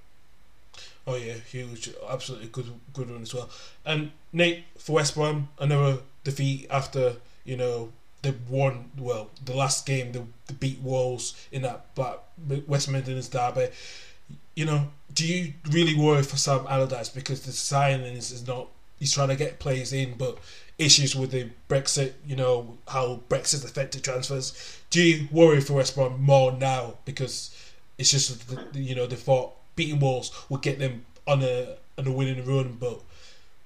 Oh yeah, huge, absolutely good, good one as well. And Nate for West Brom, another defeat after you know they won. Well, the last game they, they beat Wolves in that Black West Midlands derby. You know, do you really worry for Sam Allardyce because the signings is not? He's trying to get players in, but issues with the Brexit. You know how Brexit affected transfers. Do you worry for West Brom more now because it's just you know they thought beating Wolves would get them on a on a winning run, but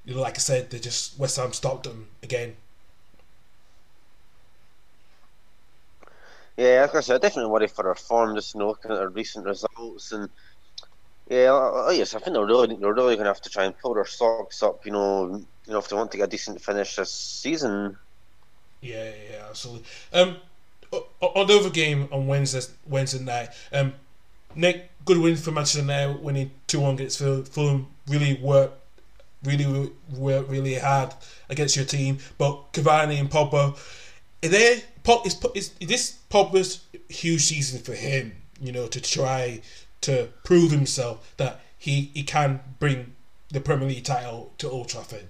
you know, like I said, they just West Ham stopped them again. Yeah, like I said, I definitely worry for their form, just you know, looking at their recent results, and yeah, yes, I think they're really they're really going to have to try and pull their socks up, you know, you know, if they want to get a decent finish this season. Yeah, yeah, absolutely. Um, on the other game on Wednesday Wednesday night, um, Nick, good win for Manchester United, winning two one against Ful- Fulham. Really worked, really worked really hard against your team. But Cavani and Pogba, Is, is, is this Pogba's huge season for him? You know, to try to prove himself that he he can bring the Premier League title to Old Trafford.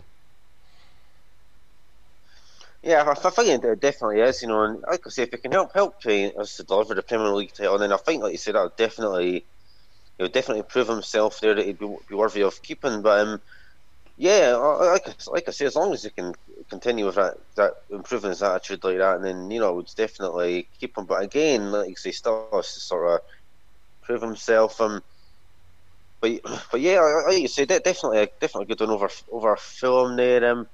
Yeah, I, I think it definitely is, you know, and like I say, if it can help help us to deliver the Premier League title, then I think, like you said, that'll definitely, he'll definitely prove himself there that he'd be, be worthy of keeping. But um, yeah, like like I say, as long as he can continue with that, that improving his attitude like that, and then you know, would definitely keep him. But again, like you say, still sort of prove himself. Um, but but yeah, like you say, de- definitely definitely good one over over Fulham there. Um,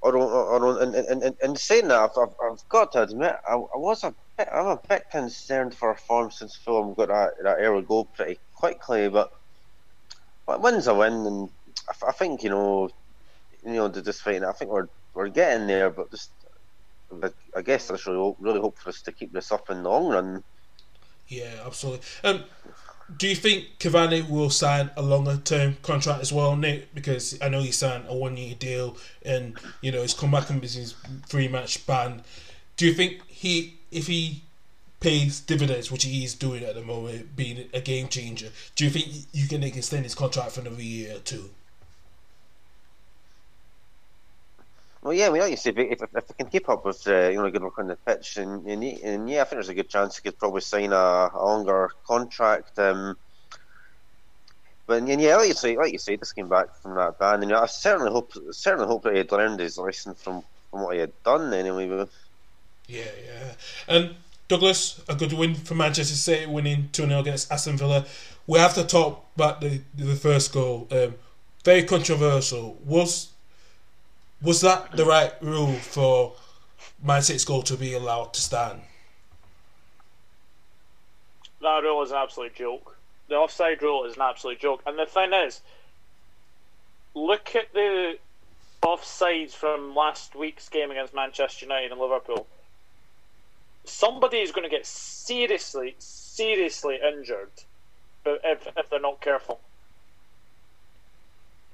Although, although in, and, and, in saying that, I've, I've, I've got to admit, I, I was a bit, I'm a bit concerned for form since Fulham got that, that early goal pretty quickly. But, but win's a win, and I, I think you know, you know, the despite I think we're we're getting there. But just, I guess I should really hope for us to keep this up in the long run. Yeah, absolutely. Um, do you think Cavani will sign a longer term contract as well, Nick? Because I know he signed a one year deal and you know he's come back and his three match ban. Do you think he if he pays dividends, which he is doing at the moment, being a game changer, do you think you can extend his contract for another year or two? Well, yeah, we like you said, if, if, if they can keep up with uh, you know good work on the pitch, and, and, and yeah, I think there's a good chance he could probably sign a, a longer contract. Um, but and yeah, like you say, like you say, just came back from that ban, and I certainly hope, certainly hope that he had learned his lesson from, from what he had done. Anyway, yeah, yeah, and Douglas, a good win for Manchester City, winning two 0 against Aston Villa. We have to talk about the the first goal. Um, very controversial. Was was that the right rule for Man City's goal to be allowed to stand? That rule is an absolute joke. The offside rule is an absolute joke. And the thing is, look at the offsides from last week's game against Manchester United and Liverpool. Somebody is going to get seriously, seriously injured if, if they're not careful.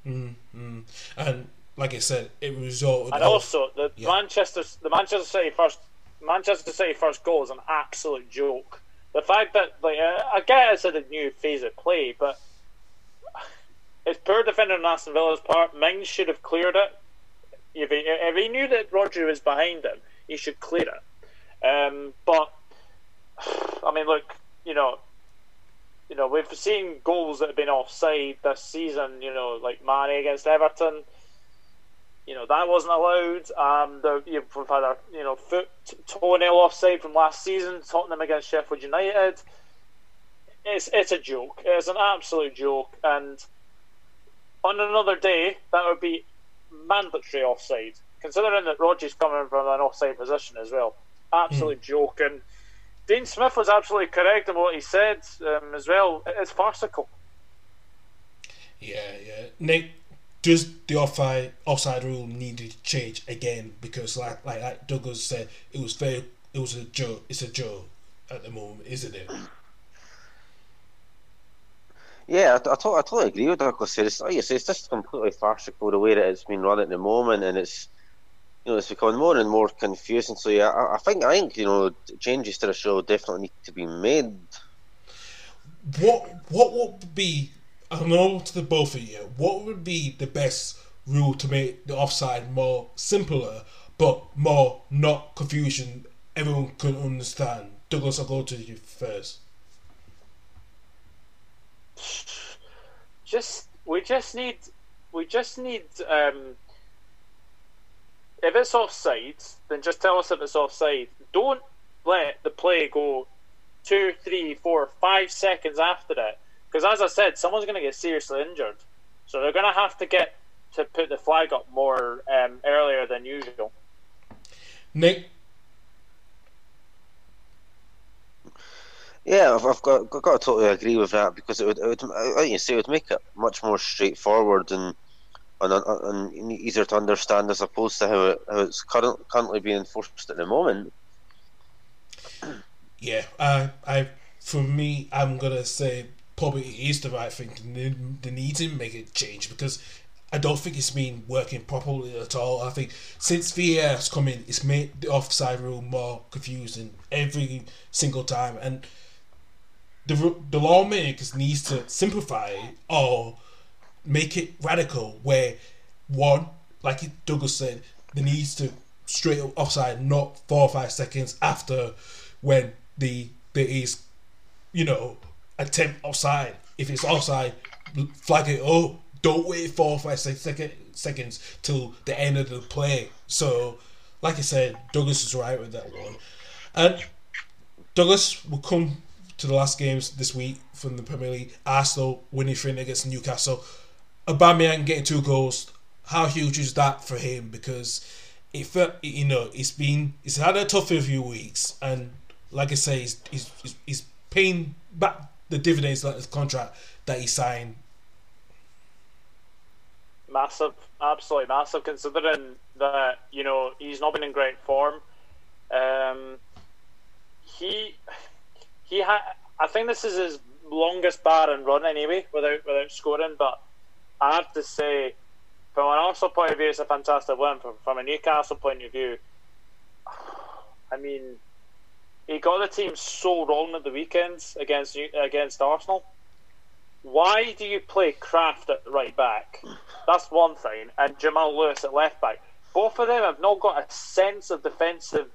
Mm, mm. And like I said, it resulted. And also, the yeah. Manchester, the Manchester City first, Manchester City first goal is an absolute joke. The fact that, like, I get it's a new phase of play, but it's poor defender on Aston Villa's part. Mings should have cleared it. If he, if he knew that Rodri was behind him, he should clear it. Um, but I mean, look, you know, you know, we've seen goals that have been offside this season. You know, like Mane against Everton you know that wasn't allowed. Um, the, you've had a you know foot toenail offside from last season, Tottenham against Sheffield United. It's it's a joke. It's an absolute joke. And on another day, that would be mandatory offside, considering that Rodri's coming from an offside position as well. Absolute mm. joke. And Dean Smith was absolutely correct in what he said um, as well. It's farcical. Yeah, yeah. Nick, does the offside offside rule need to change again? Because like like, like Douglas said, it was very it was a joke. It's a joke at the moment, isn't it? Yeah, I, I, I totally agree with Douglas. It's like you say, it's just completely farcical the way that it's been run at the moment, and it's you know it's becoming more and more confusing. So yeah, I, I think I think you know changes to the show definitely need to be made. What what would be I know to the both of you, what would be the best rule to make the offside more simpler, but more not confusion? Everyone can understand. Douglas, I'll go to you first. Just we just need we just need um, if it's offside, then just tell us if it's offside. Don't let the play go two, three, four, five seconds after it because as I said, someone's going to get seriously injured, so they're going to have to get to put the flag up more um, earlier than usual. Nick. Yeah, I've, I've got, got, got to totally agree with that because it would, it would, like you say, it would make it much more straightforward and and, and easier to understand as opposed to how, it, how it's current, currently being enforced at the moment. Yeah, uh, I for me, I'm gonna say probably is the right thing. They need to make a change because I don't think it's been working properly at all. I think since VAR has come in, it's made the offside rule more confusing every single time, and the the lawmakers needs to simplify it or make it radical. Where one, like Douglas said, there needs to straight up offside, not four or five seconds after when the there is, you know, attempt offside. If it's offside, flag it up. Don't wait four or five second, seconds till the end of the play. So, like I said, Douglas is right with that one. And Douglas will come to the last games this week from the Premier League. Arsenal winning 3 against Newcastle. Aubameyang getting two goals. How huge is that for him? Because it felt, you know, it's been, he's had a tough few weeks. And like I say, he's, he's, he's paying back the dividends like his contract that he signed. Massive, absolutely massive, considering that you know he's not been in great form. Um, he he had. I think this is his longest bar and run anyway without without scoring. But I have to say, from an Arsenal point of view, it's a fantastic win. From, from a Newcastle point of view, I mean, he got the team so wrong at the weekends against against Arsenal. Why do you play Krafth at right back? That's one thing, and Jamal Lewis at left back. Both of them have not got a sense of defensive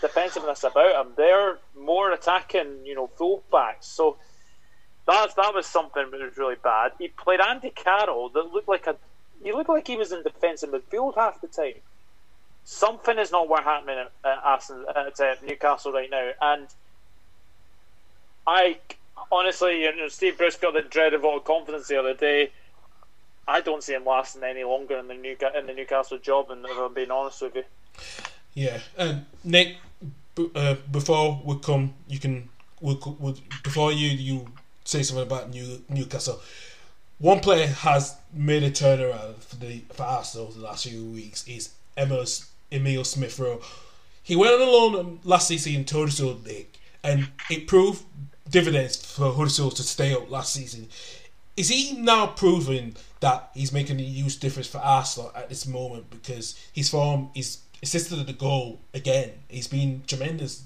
defensiveness about them. They're more attacking, you know, full backs. So that that was something that was really bad. He played Andy Carroll that looked like a he looked like he was in defensive midfield half the time. Something is not what happening at, at, at Newcastle right now, and I honestly, you know, Steve Bruce got the dread of all confidence the other day. I don't see him lasting any longer in the new in the Newcastle job, and if I'm being honest with you. Yeah, and Nick, uh, before we come, you can we'll, we'll, before you you say something about New, Newcastle. One player has made a turnaround for the for Arsenal the last few weeks is Emil, Emil Smith Rowe. He went on loan last season in Huddersfield League, and it proved dividends for Huddersfield to stay up last season. Is he now proving that he's making a huge difference for Arsenal at this moment because his form is assisted at the goal again? He's been tremendous,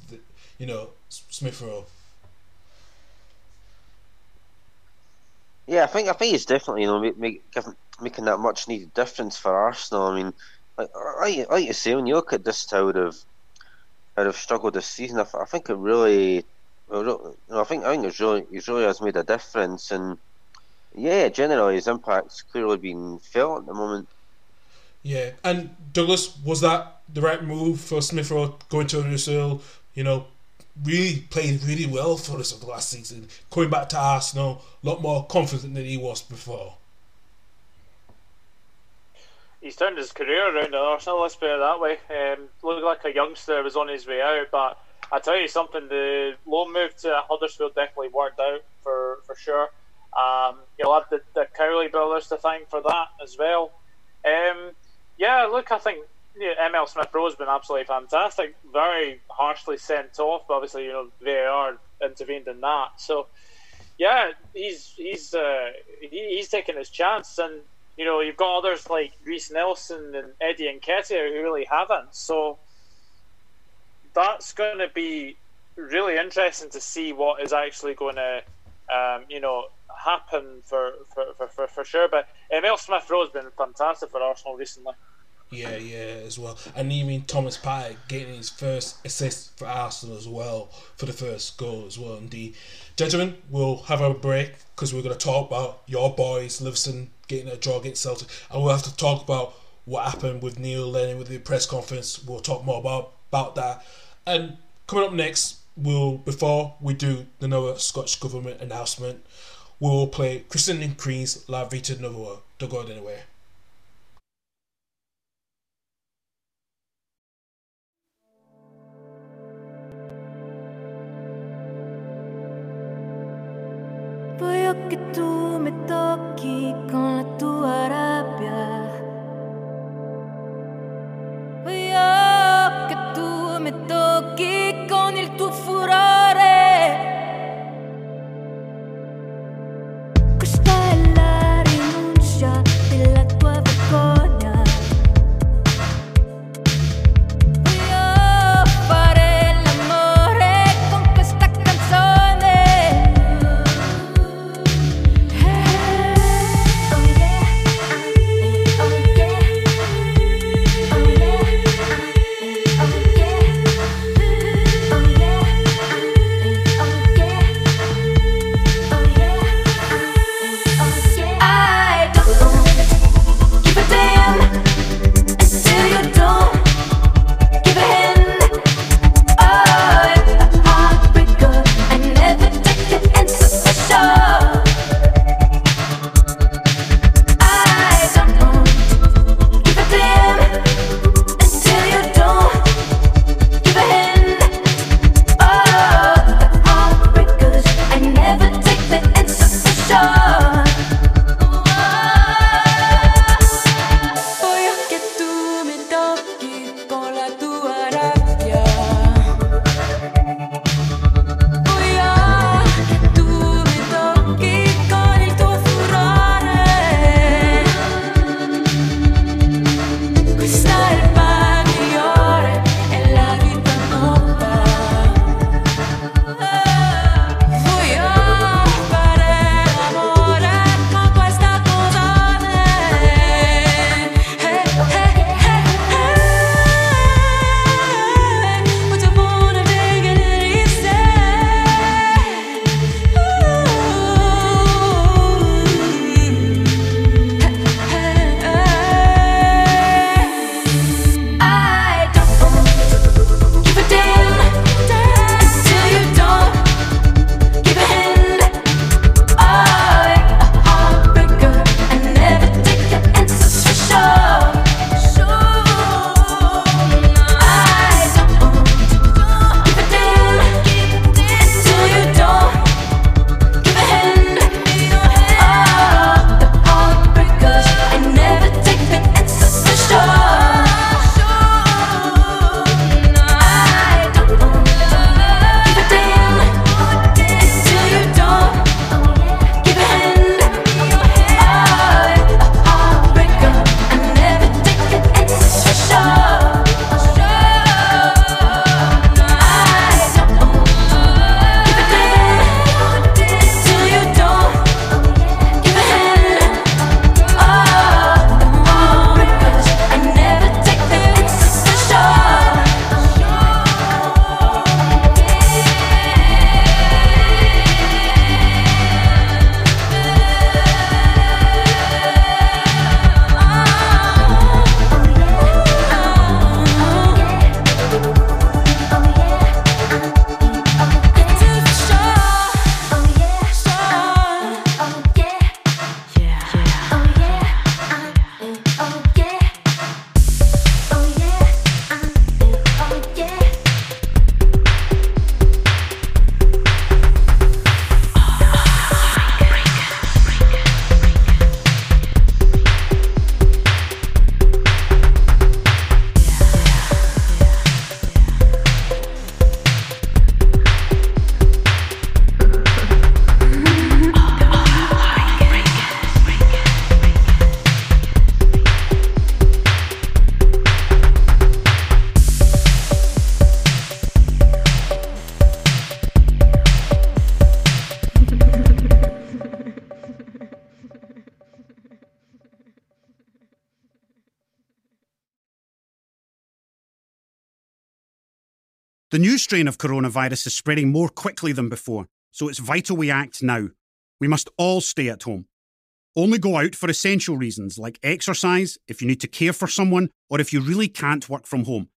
you know, Smith Rowe. Yeah, I think I think he's definitely you know make, make, making that much needed difference for Arsenal. I mean, like, like, like you say, when you look at this how have how have struggled this season, I, I think it really, you know, I think I think it's really it really has made a difference, and yeah, generally his impact's clearly been felt at the moment. Yeah, and Douglas, was that the right move for Smith Rowe going to Brazil? You know, really played really well for us the last season. Coming back to Arsenal, a lot more confident than he was before. He's turned his career around at Arsenal, let's put it that way. Um, looked like a youngster was on his way out, but I tell you something, the loan move to Huddersfield definitely worked out for, for sure. Um, you'll have the, the Cowley brothers to thank for that as well. Um, yeah, look, I think yeah, Emil Smith Rowe has been absolutely fantastic. Very harshly sent off, but obviously, you know, VAR intervened in that. So, yeah, he's he's uh, he, he's taking his chance, and you know, you've got others like Reiss Nelson and Eddie and Nketiah who really haven't. So, that's going to be really interesting to see what is actually going to, um, you know, happen for for, for, for, for sure. But Emil Smith Rowe has been fantastic for Arsenal recently. Yeah, yeah, as well. And even Thomas Partey getting his first assist for Arsenal as well for the first goal as well. Indeed, gentlemen, we'll have a break because we're going to talk about your boys, Livingston getting a draw against Celtic, and we'll have to talk about what happened with Neil Lennon with the press conference. We'll talk more about about that. And coming up next, we'll before we do the Nova Scottish Government announcement, we will play Christian and Crean's La Vita Nova. Don't go anywhere. Voglio tu me toque con la tu strain of coronavirus is spreading more quickly than before, so it's vital we act now. We must all stay at home. Only go out for essential reasons like exercise, if you need to care for someone, or if you really can't work from home.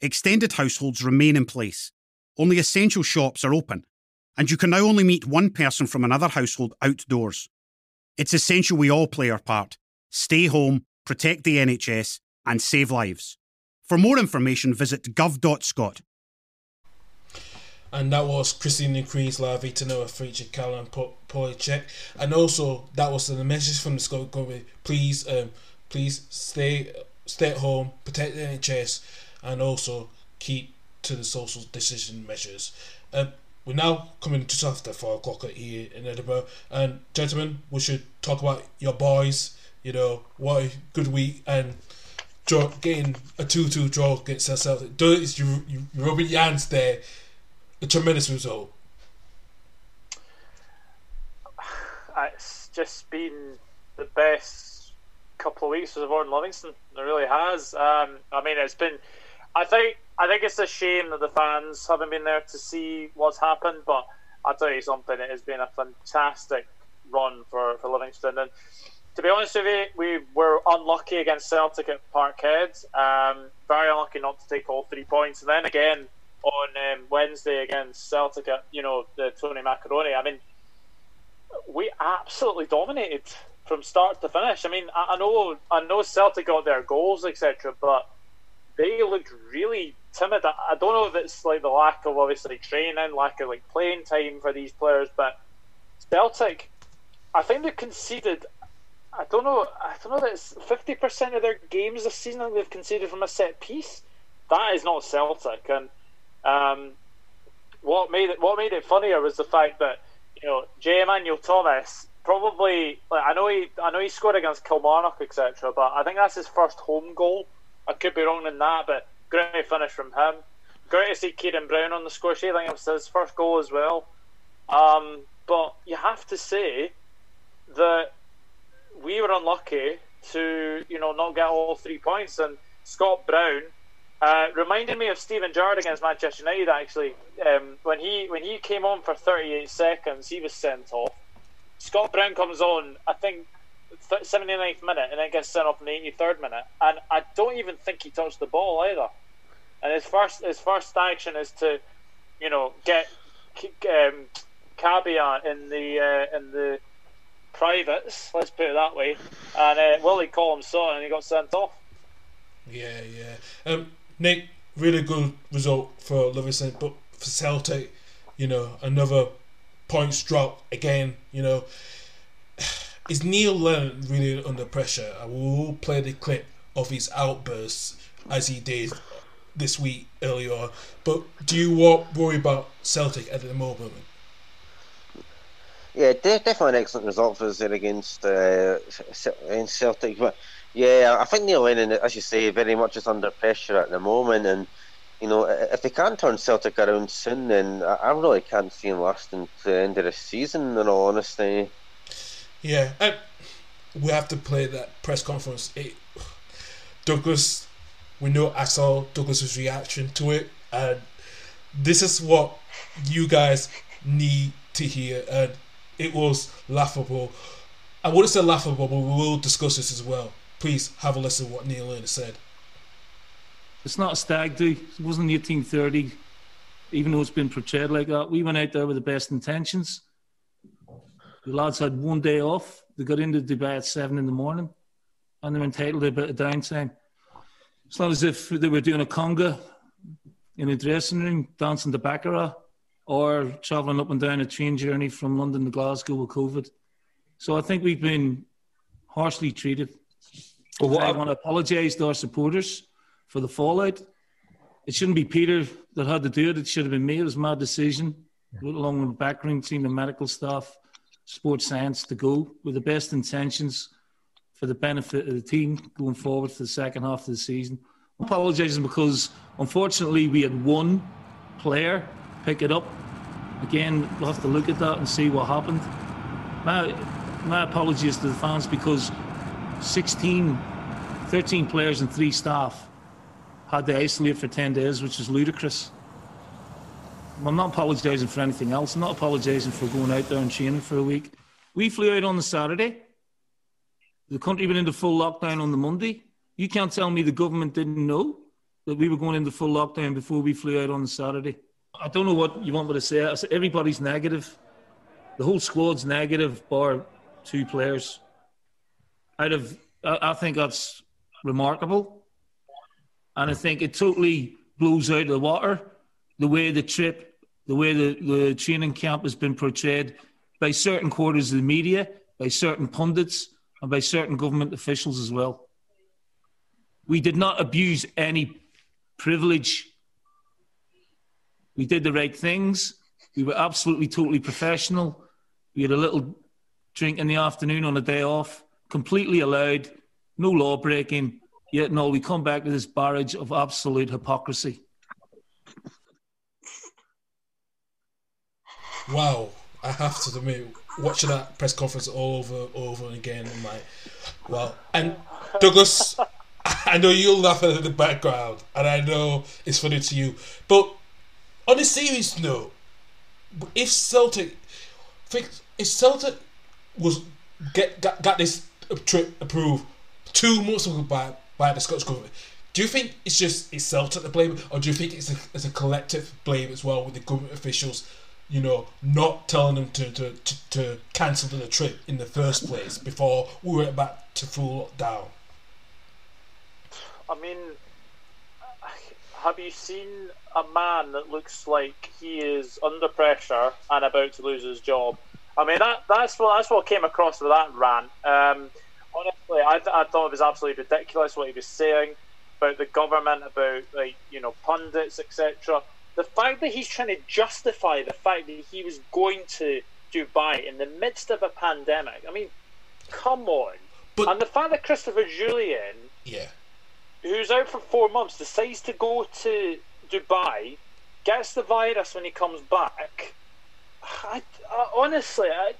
Extended households remain in place. Only essential shops are open, and you can now only meet one person from another household outdoors. It's essential we all play our part. Stay home, protect the NHS, and save lives. For more information, visit gov.scot. and that was Christina Crees, La vita nuova featured Po- Polachek. And also, that was the message from the Scottish government. Please, um, please stay stay at home, protect the NHS, and also keep to the social decision measures. Um, we're now coming just after 4 o'clock here in Edinburgh. And, gentlemen, we should talk about your boys. You know, what a good week. And draw, getting a 2 2 draw against Celtic. Does you, you, Robert Jans there a tremendous result. It's just been the best couple of weeks for Vaughan Livingston. It really has. Um, I mean, it's been. I think. I think it's a shame that the fans haven't been there to see what's happened. But I'll tell you something. It has been a fantastic run for, for Livingston. And to be honest with you, we were unlucky against Celtic at Parkhead. Um, very unlucky not to take all three points. And then again on um, Wednesday against Celtic at you know the Tony Macaroni. I mean, we absolutely dominated from start to finish. I mean, I, I know I know Celtic got their goals etc., but they looked really timid. I, I don't know if it's like the lack of obviously training, lack of like playing time for these players, but Celtic, I think they conceded. I don't know. I don't know that it's fifty percent of their games this season they've conceded from a set piece. That is not Celtic, and um, what made it what made it funnier was the fact that you know Jay Emmanuel-Thomas probably like I know he I know he scored against Kilmarnock etc. But I think that's his first home goal. I could be wrong in that, but great finish from him. Great to see Ciaron Brown on the score sheet. I think it was his first goal as well. Um, but you have to say that we were unlucky to you know not get all three points and Scott Brown uh, reminded me of Steven Gerrard against Manchester United. Actually, um, when he when he came on for 38 seconds, he was sent off. Scott Brown comes on, I think, 79th minute, and then gets sent off in the 83rd minute. And I don't even think he touched the ball either. And his first his first action is to, you know, get um, in the uh, in the privates. Let's put it that way. And uh, Willie Collum saw it, and he got sent off. Yeah, yeah. Um, Nick, really good result for Livingston, but for Celtic, you know, another points drop again. You know, is Neil Lennon really under pressure? I will play the clip of his outbursts as he did this week earlier. But do you worry about Celtic at the moment? Yeah, definitely an excellent result for us there against uh, against Celtic. But yeah, I think Neil Lennon, as you say, very much is under pressure at the moment, and you know if they can't turn Celtic around soon, then I really can't see him lasting to the end of the season. In all honesty. Yeah, and we have to play that press conference. It, Douglas, we know I saw Douglas's reaction to it, and this is what you guys need to hear, and it was laughable. I wouldn't say laughable, but we will discuss this as well please have a listen to what Neil Lennon said. It's not a stag do. It wasn't 1830, even though it's been portrayed like that. We went out there with the best intentions. The lads had one day off. They got into Dubai at seven in the morning, and they were entitled to a bit of downtime. It's not as if they were doing a conga in a dressing room, dancing the baccarat, or travelling up and down a train journey from London to Glasgow with COVID. So I think we've been harshly treated. But what I want to apologise to our supporters for the fallout. It shouldn't be Peter that had to do it. It should have been me. It was my decision, along with the backroom team, the medical staff, sports science, to go with the best intentions for the benefit of the team going forward for the second half of the season. I'm apologising because unfortunately we had one player pick it up. Again, we'll have to look at that and see what happened. My, my apologies to the fans because 16, 13 players and three staff had to isolate for 10 days, which is ludicrous. I'm not apologising for anything else. I'm not apologising for going out there and training for a week. We flew out on the Saturday. The country went into full lockdown on the Monday. You can't tell me the government didn't know that we were going into full lockdown before we flew out on the Saturday. I don't know what you want me to say. I said everybody's negative. The whole squad's negative, bar two players. Out of, I I think that's remarkable, and I think it totally blows out of the water the way the trip, the way the, the training camp has been portrayed by certain quarters of the media, by certain pundits, and by certain government officials as well. We did not abuse any privilege. We did the right things. We were absolutely, totally professional. We had a little drink in the afternoon on a day off, completely allowed, no law breaking. Yet, no, we come back to this barrage of absolute hypocrisy. Wow, I have to admit, watching that press conference over and over again, I'm like, wow. And Douglas, I know you'll laugh at the background, and I know it's funny to you, but on a serious note, if Celtic, if Celtic was get got, got this trip approved two months ago by by the Scottish government. Do you think it's just itself Celtic to blame, or do you think it's a, it's a collective blame as well with the government officials, you know, not telling them to, to, to, to cancel the trip in the first place before we went back to full lockdown? I mean, have you seen a man that looks like he is under pressure and about to lose his job? I mean, that, that's what that's what came across with that rant. Um, honestly, I, I thought it was absolutely ridiculous what he was saying about the government, about like you know pundits, etc. The fact that he's trying to justify the fact that he was going to Dubai in the midst of a pandemic. I mean, come on. But- and the fact that Christopher Jullien Yeah. who's out for four months decides to go to Dubai, gets the virus when he comes back. I, I, honestly, I,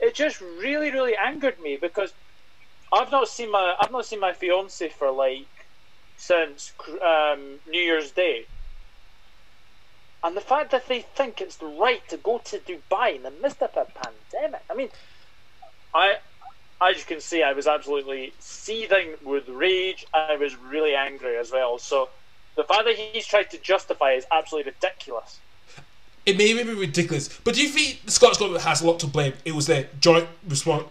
it just really, really angered me because I've not seen my I've not seen my fiance for like since um, New Year's Day. And the fact that they think it's right to go to Dubai in the midst of a pandemic. I mean, I as you can see, I was absolutely seething with rage. I was really angry as well. So the fact that he's tried to justify is absolutely ridiculous. It may be ridiculous, but do you think the Scottish government has a lot to blame? It was their joint response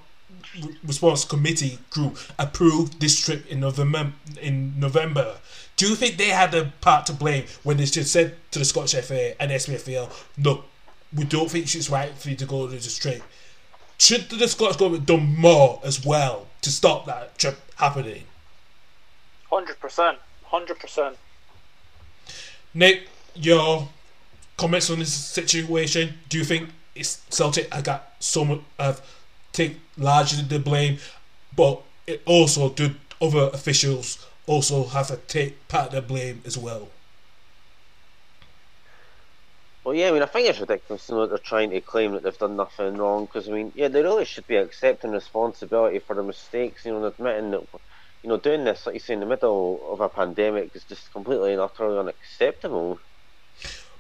response committee group approved this trip in November. In November, do you think they had a part to blame when they just said to the Scottish FA and SPFL, "Look, we don't think it's right for you to go to this trip." Should the Scottish government done more as well to stop that trip happening? Hundred percent, hundred percent. Nick, your comments on this situation? Do you think it's Celtic have got so much have take largely the blame, but it also do other officials also have to take part of the blame as well? Well, yeah, I mean, I think it's ridiculous you know, that they're trying to claim that they've done nothing wrong because, I mean, yeah, they really should be accepting responsibility for their mistakes, you know, and admitting that, you know, doing this, like you say, in the middle of a pandemic is just completely and utterly unacceptable.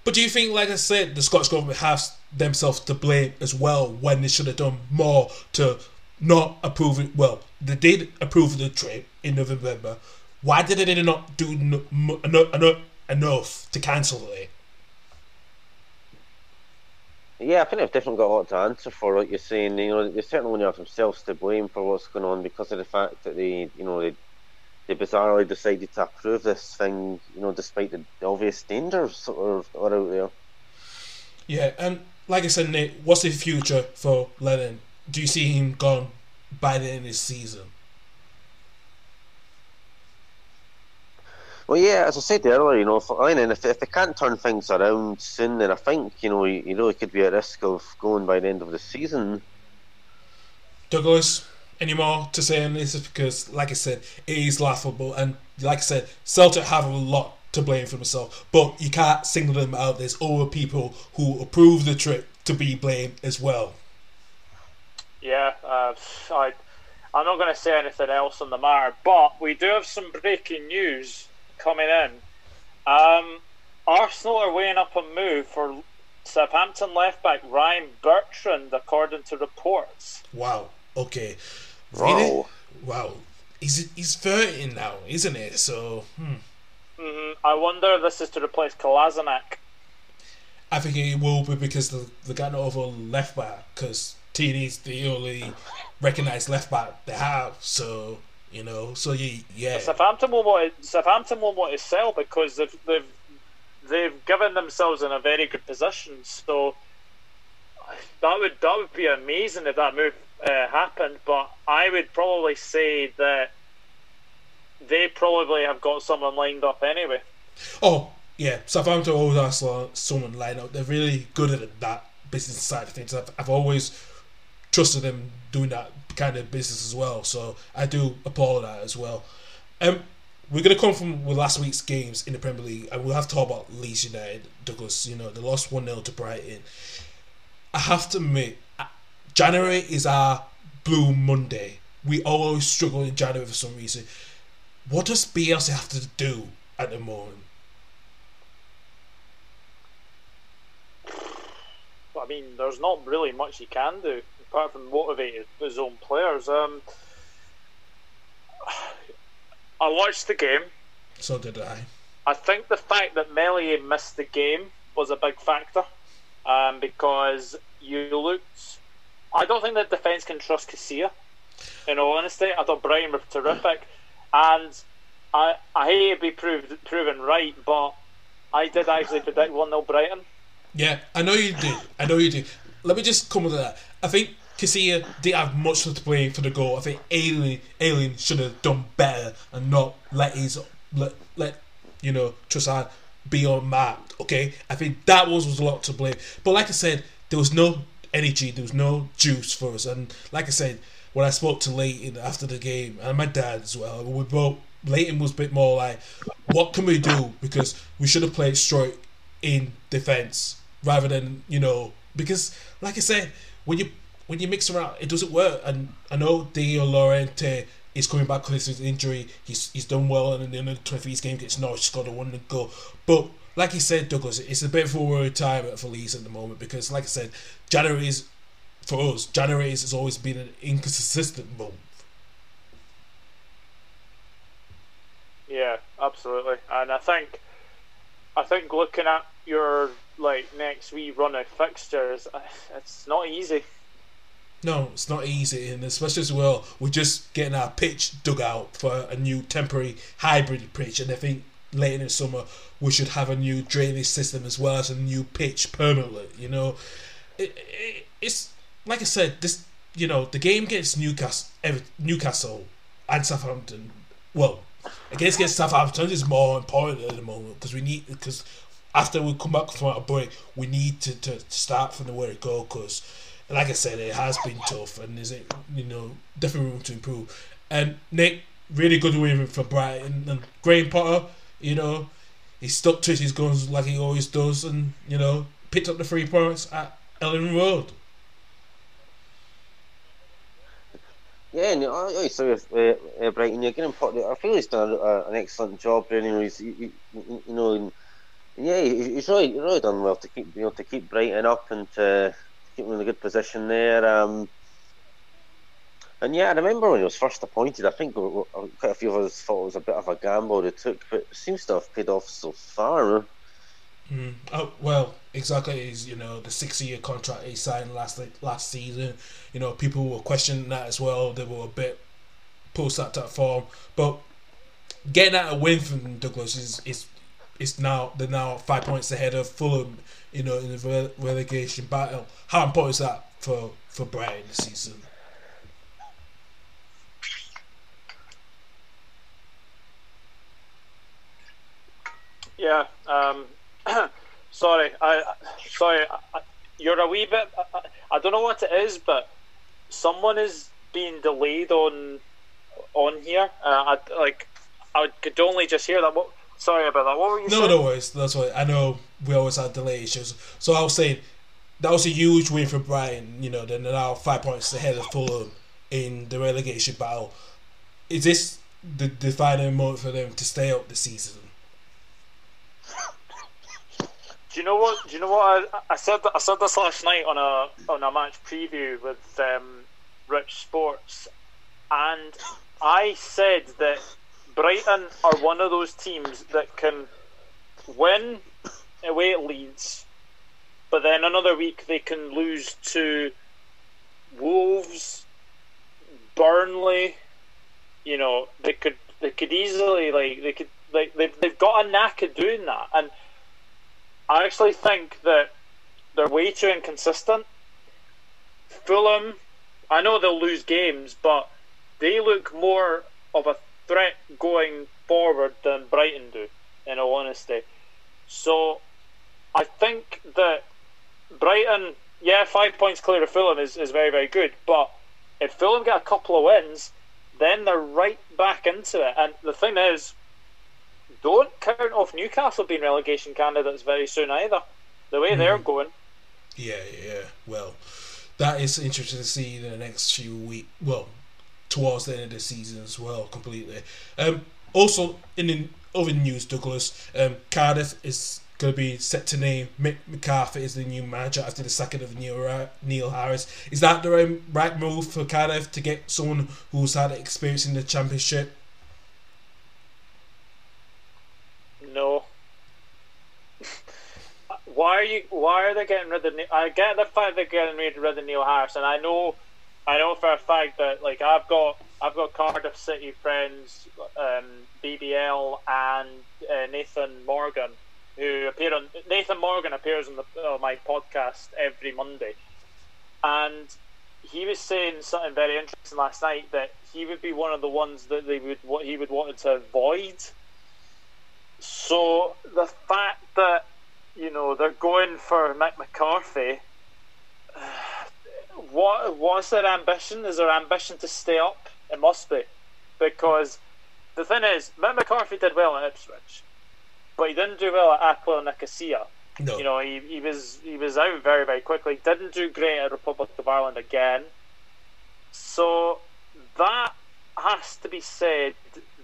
But do you think, like I said, the Scottish government has themselves to blame as well when they should have done more to not approve it? Well, they did approve the trip in November. Why did they not do enough to cancel it? Yeah, I think they've definitely got a lot to answer for, like you're saying. You know, they certainly have themselves to blame for what's going on because of the fact that they, you know, they, they bizarrely decided to approve this thing, you know, despite the, obvious dangers sort of are out there. Yeah, and like I said, Nate, what's the future for Lennon? Do you see him gone by the end of this season? Well, yeah, as I said earlier, you know, for Lennon, if, if they can't turn things around soon, then I think, you know, you, you really could be at risk of going by the end of the season. Douglas, any more to say on this? is Because, like I said, it is laughable, and like I said, Celtic have a lot to blame for themselves, but you can't single them out. There's other people who approve the trip to be blamed as well. Yeah, uh, I, I'm not going to say anything else on the matter, but we do have some breaking news coming in. Um, Arsenal are weighing up a move for Southampton left back Ryan Bertrand, according to reports. Wow. Okay. Really? Wow. Wow. He's he's thirty now, isn't it? So hmm. hmm I wonder if this is to replace Kolasinac. I think it will be because the the got no over left back because TD's the only recognised left back they have. So you know, so you yeah. Southampton will want to, Southampton will want to sell because they've they've they've given themselves in a very good position. So that would that would be amazing if that move uh, happened. But I would probably say that they probably have got someone lined up anyway. Oh yeah, Southampton always has someone lined up. They're really good at that business side of things. I've, I've always trusted them doing that kind of business as well. So I do applaud that as well. Um, we're gonna come from last week's games in the Premier League, and we'll have to talk about Leeds United. Douglas, you know, they lost one 0 to Brighton. I have to admit, January is our Blue Monday. We always struggle in January for some reason. What does Bielsa have to do at the moment? I mean, there's not really much he can do apart from motivate his own players. Um, I watched the game. So did I. I think the fact that Meslier missed the game was a big factor um, because you looked. I don't think that defence can trust Casilla. In all honesty, I thought Brighton were terrific, and I I hate to be proved proven right, but I did actually predict one 0 Brighton. Yeah, I know you did. I know you did. Let me just come with that. I think Casilla didn't have much to play for the goal. I think Ayling Ayling should have done better and not let his let let you know Trossard be on unmarked. Okay, I think that was was a lot to blame. But like I said, there was no energy, there was no juice for us. And like I said, when I spoke to Leighton after the game and my dad as well, we both Leighton was a bit more like, what can we do? Because we should have played straight in defence rather than you know because like I said, when you when you mix around, it doesn't work. And I know Diego Llorente is coming back because of his injury. He's he's done well, and in the 23's game against Norwich, scored a one to go. But like you said, Douglas, it's a bit of a worried time for Leeds at the moment because, like I said, January is for us. January has always been an inconsistent month. Yeah, absolutely. And I think, I think looking at your like next wee run of fixtures, uh, it's not easy. No, it's not easy, and especially as well, we're just getting our pitch dug out for a new temporary hybrid pitch, and I think later in the summer we should have a new drainage system as well as a new pitch permanently. You know, it, it, it's like I said, this you know the game against Newcastle, Newcastle and Southampton. Well, against against Southampton is more important at the moment because we need because after we come back from our break, we need to, to, to start from the where it go because like I said, it has been tough, and there's you know definitely room to improve. And Nick, really good win for Brighton and Graham Potter. You know, he stuck to his guns like he always does, and you know picked up the three points at Elland Road. Yeah, and I so with uh, uh, Brighton, you're getting Potter. I feel he's done a, an excellent job. Anyway, he's, you, you, you know, and, yeah, he's really, really done well to keep you know to keep Brighton up and to keep him in a good position there. Um, and yeah, I remember when he was first appointed, I think quite a few of us thought it was a bit of a gamble they took, but it seems to have paid off so far. Mm. Oh, well, exactly. Is you know the six-year contract he signed last last season. You know people were questioning that as well. They were a bit post that type form, but getting that a win from Douglas is is is now they're now five points ahead of Fulham you know, in the relegation battle. How important is that for for Brighton this season? Yeah. Um, sorry, I sorry. I, you're a wee bit. I, I don't know what it is, but someone is being delayed on on here. Uh, I like. I could only just hear that. What Sorry about that. What were you no, saying? No, worries. That's why I know we always had delay issues. So I was saying that was a huge win for Brighton. You know, they're now five points ahead of Fulham in the relegation battle. Is this the defining moment for them to stay up the season? Do you know what? Do you know what? I, I said I said this last night on a on a match preview with um, Rich Sports, and I said that Brighton are one of those teams that can win away at Leeds, but then another week they can lose to Wolves, Burnley. You know, they could they could easily like they could like they've they've got a knack of doing that, and I actually think that they're way too inconsistent. Fulham, I know they'll lose games, but they look more of a threat going forward than Brighton do, in all honesty. So I think that Brighton, yeah, five points clear of Fulham is, is very, very good, but if Fulham get a couple of wins, then they're right back into it. And the thing is, don't count off Newcastle being relegation candidates very soon either. The way mm. they're going. Yeah, yeah. Well, that is interesting to see in the next few weeks. Well, towards the end of the season as well, completely. Um, also, in the other news, Douglas, um, Cardiff is going to be set to name Mick McCarthy as the new manager after the second of Neil, Neil Harris. Is that the right, right move for Cardiff to get someone who's had experience in the Championship? No. why are you? Why are they getting rid of? I get the fact they're getting rid of Neil Harris, and I know I know for a fact that like I've got I've got Cardiff City friends, um, BBL and uh, Nathan Morgan, who appear on Nathan Morgan appears on the uh, my podcast every Monday, and he was saying something very interesting last night that he would be one of the ones that they would what he would want to avoid. So the fact that you know they're going for Mick McCarthy. What what's their ambition? Is their ambition to stay up? It must be, because the thing is, Mick McCarthy did well at Ipswich, but he didn't do well at APOEL Nicosia. No. You know, he, he was he was out very very quickly. Didn't do great at Republic of Ireland again. So that has to be said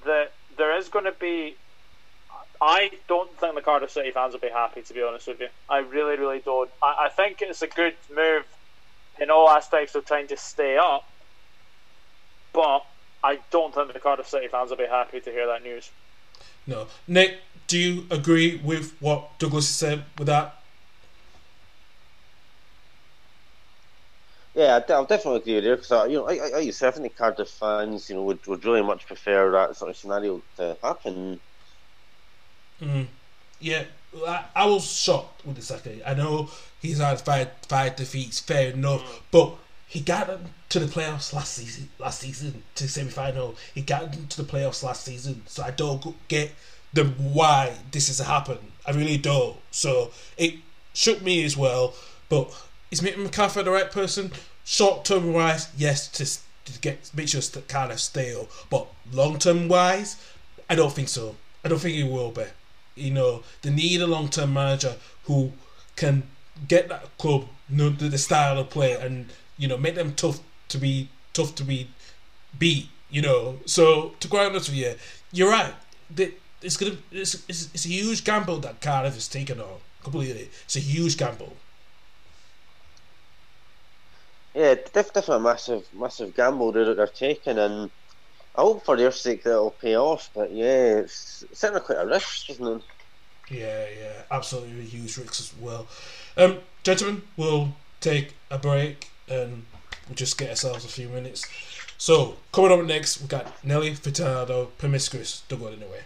that there is going to be. I don't think the Cardiff City fans will be happy, to be honest with you. I really, really don't. I, I think it's a good move in all aspects of trying to stay up. But I don't think the Cardiff City fans will be happy to hear that news. No, Nick, do you agree with what Douglas said with that? Yeah, I'll definitely agree with you because you know, I, I, I think the Cardiff fans, you know, would, would really much prefer that sort of scenario to happen. Mm. Yeah, I, I was shocked with the second. I know he's had five five defeats, fair enough, mm. but he got to the playoffs last season. Last season to semi final, he got to the playoffs last season. So I don't get the why this has happened. I really don't. So it shook me as well. But is Mick McCarthy the right person? Short term wise, yes, to, to get make sure to kind of stale. But long term wise, I don't think so. I don't think he will be. You know, they need a long term manager who can get that club know the, the style of play and you know make them tough to be tough to be beat. You know, so to quite honest with you, you're right. It's gonna it's, it's, it's a huge gamble that Cardiff has taken on completely. It's a huge gamble. Yeah, definitely a massive, massive gamble that they're taking, and I hope for your sake that it'll pay off. But yeah, it's certainly quite a risk, isn't it? Yeah, yeah, absolutely a huge risk as well. Um, gentlemen, we'll take a break and we'll just get ourselves a few minutes. So, coming up next, we've got Nelly Furtado, Promiscuous, Don't Go Anywhere.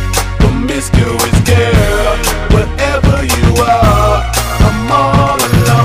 Promiscuous girl, whatever you are, I'm all alone,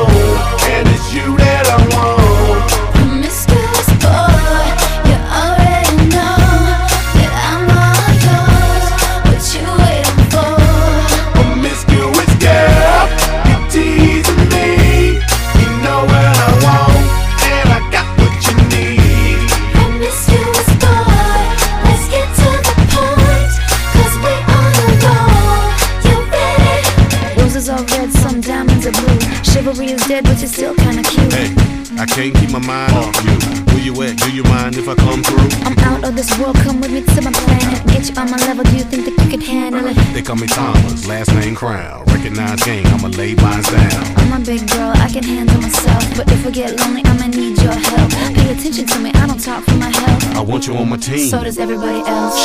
Chivalry is dead, but you're still kinda cute. Hey, I can't keep my mind off you. Where you at? Do you mind if I come through? I'm out of this world, come with me to my planet. Get you on my level, do you think that you can handle it? They call me Thomas, last name Crown. Recognize game, I'ma lay mine down. I'm a big girl, I can handle myself. But if I get lonely, I'ma need your help. Pay attention to me, I don't talk for my health. I want you on my team. So does everybody else.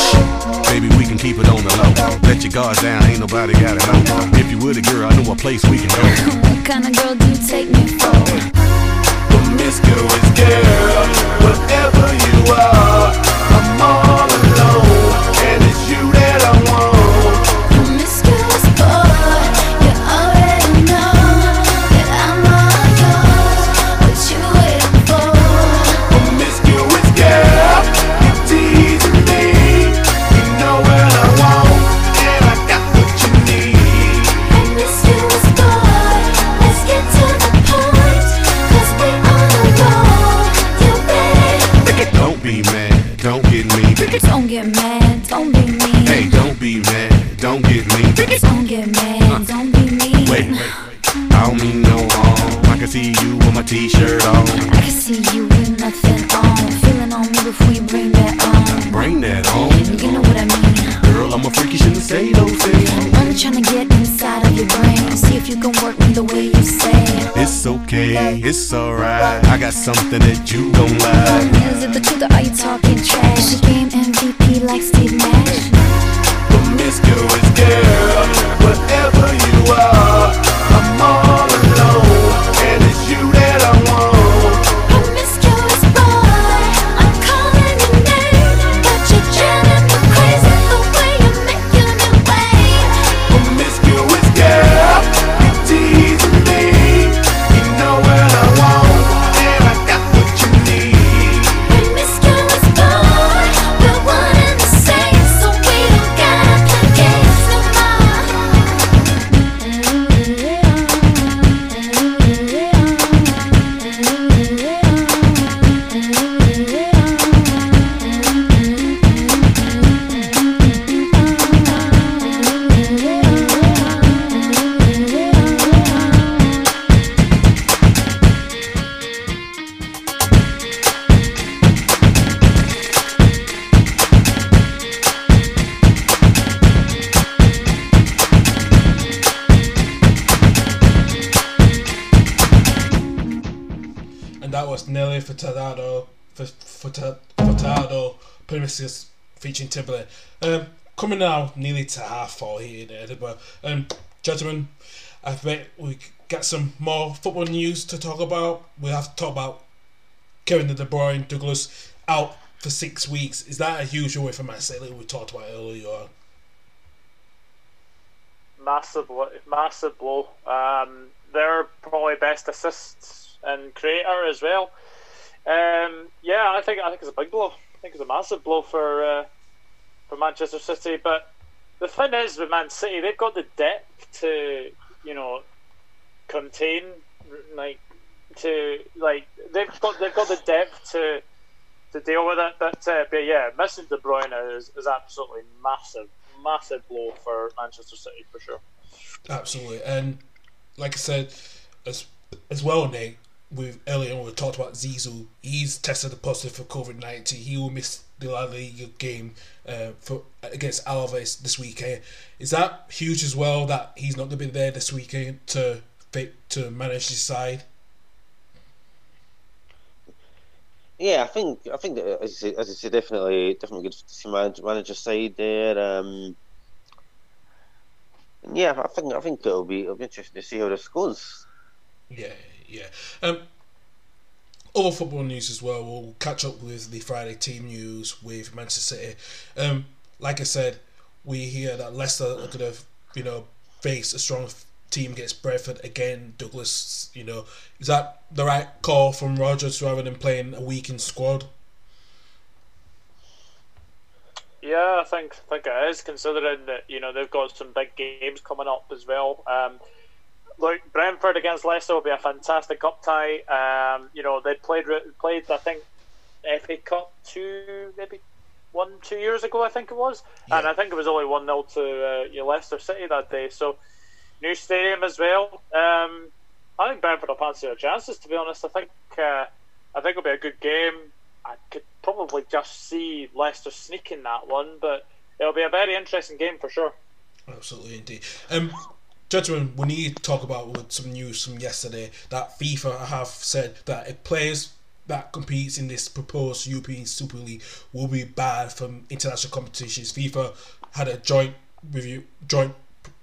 Baby, we can keep it on the low. Let your guards down, ain't nobody got it know. If you were the girl, I know a place we can go. What kind of girl do you take me for? Promiscuous girl, whatever you are, I'm all see you with my t-shirt on. I can see you with nothing on. Feeling on me before you bring that on. Bring that on. You know what I mean. Girl, I'm a freak, you shouldn't say those things. I'm trying to get inside of your brain. See if you can work me the way you say. It's okay, it's alright. I got something that you gon' like. Is it the truth or are you talking trash? Your game MVP like Steve Nash? Promiscuous girl, whatever you are, Promiscuous featuring Timberlake. Um, coming now nearly to half four here in Edinburgh. Um, gentlemen, I bet we get some more football news to talk about. We have to talk about Kevin De Bruyne, Douglas out for six weeks. Is that a huge away for Man City? We talked about earlier on. massive, massive blow. Um, their probably best assists and creator as well. Um, yeah, I think I think it's a big blow. Think it's a massive blow for uh, for Manchester City. But the thing is with Man City, they've got the depth to you know contain like to like they've got they've got the depth to to deal with it. But uh, but yeah, missing De Bruyne is, is absolutely massive, massive blow for Manchester City for sure. Absolutely, and like I said, as as well, Nate. With earlier on we talked about Zizou. He's tested positive for COVID nineteen. He will miss the La Liga game uh, for against Alaves this weekend. Is that huge as well that he's not going to be there this weekend to fit to manage his side? Yeah, I think I think that, as you say, as you say, definitely definitely good to see manage, manager side there. Um, yeah, I think I think it'll be it'll be interesting to see how this goes. Yeah, yeah. Um, other football news as well. We'll catch up with the Friday team news with Manchester City. Um, like I said, we hear that Leicester are going to, you know, face a strong team against Brentford again. Douglas, you know, is that the right call from Rodgers rather than playing a weakened squad? Yeah, I think I think it is, considering that you know they've got some big games coming up as well. Um, look, Brentford against Leicester will be a fantastic cup tie. Um, you know they played played I think FA Cup two maybe one two years ago I think it was, yeah. and I think it was only one 0 to uh, Leicester City that day. So new stadium as well. Um, I think Brentford will fancy their chances. To be honest, I think uh, I think it'll be a good game. I could probably just see Leicester sneaking that one, but it'll be a very interesting game for sure. Absolutely, indeed. Um, gentlemen, we need to talk about some news from yesterday that FIFA have said that if players that competes in this proposed European Super League will be banned from international competitions. FIFA had a joint review, joint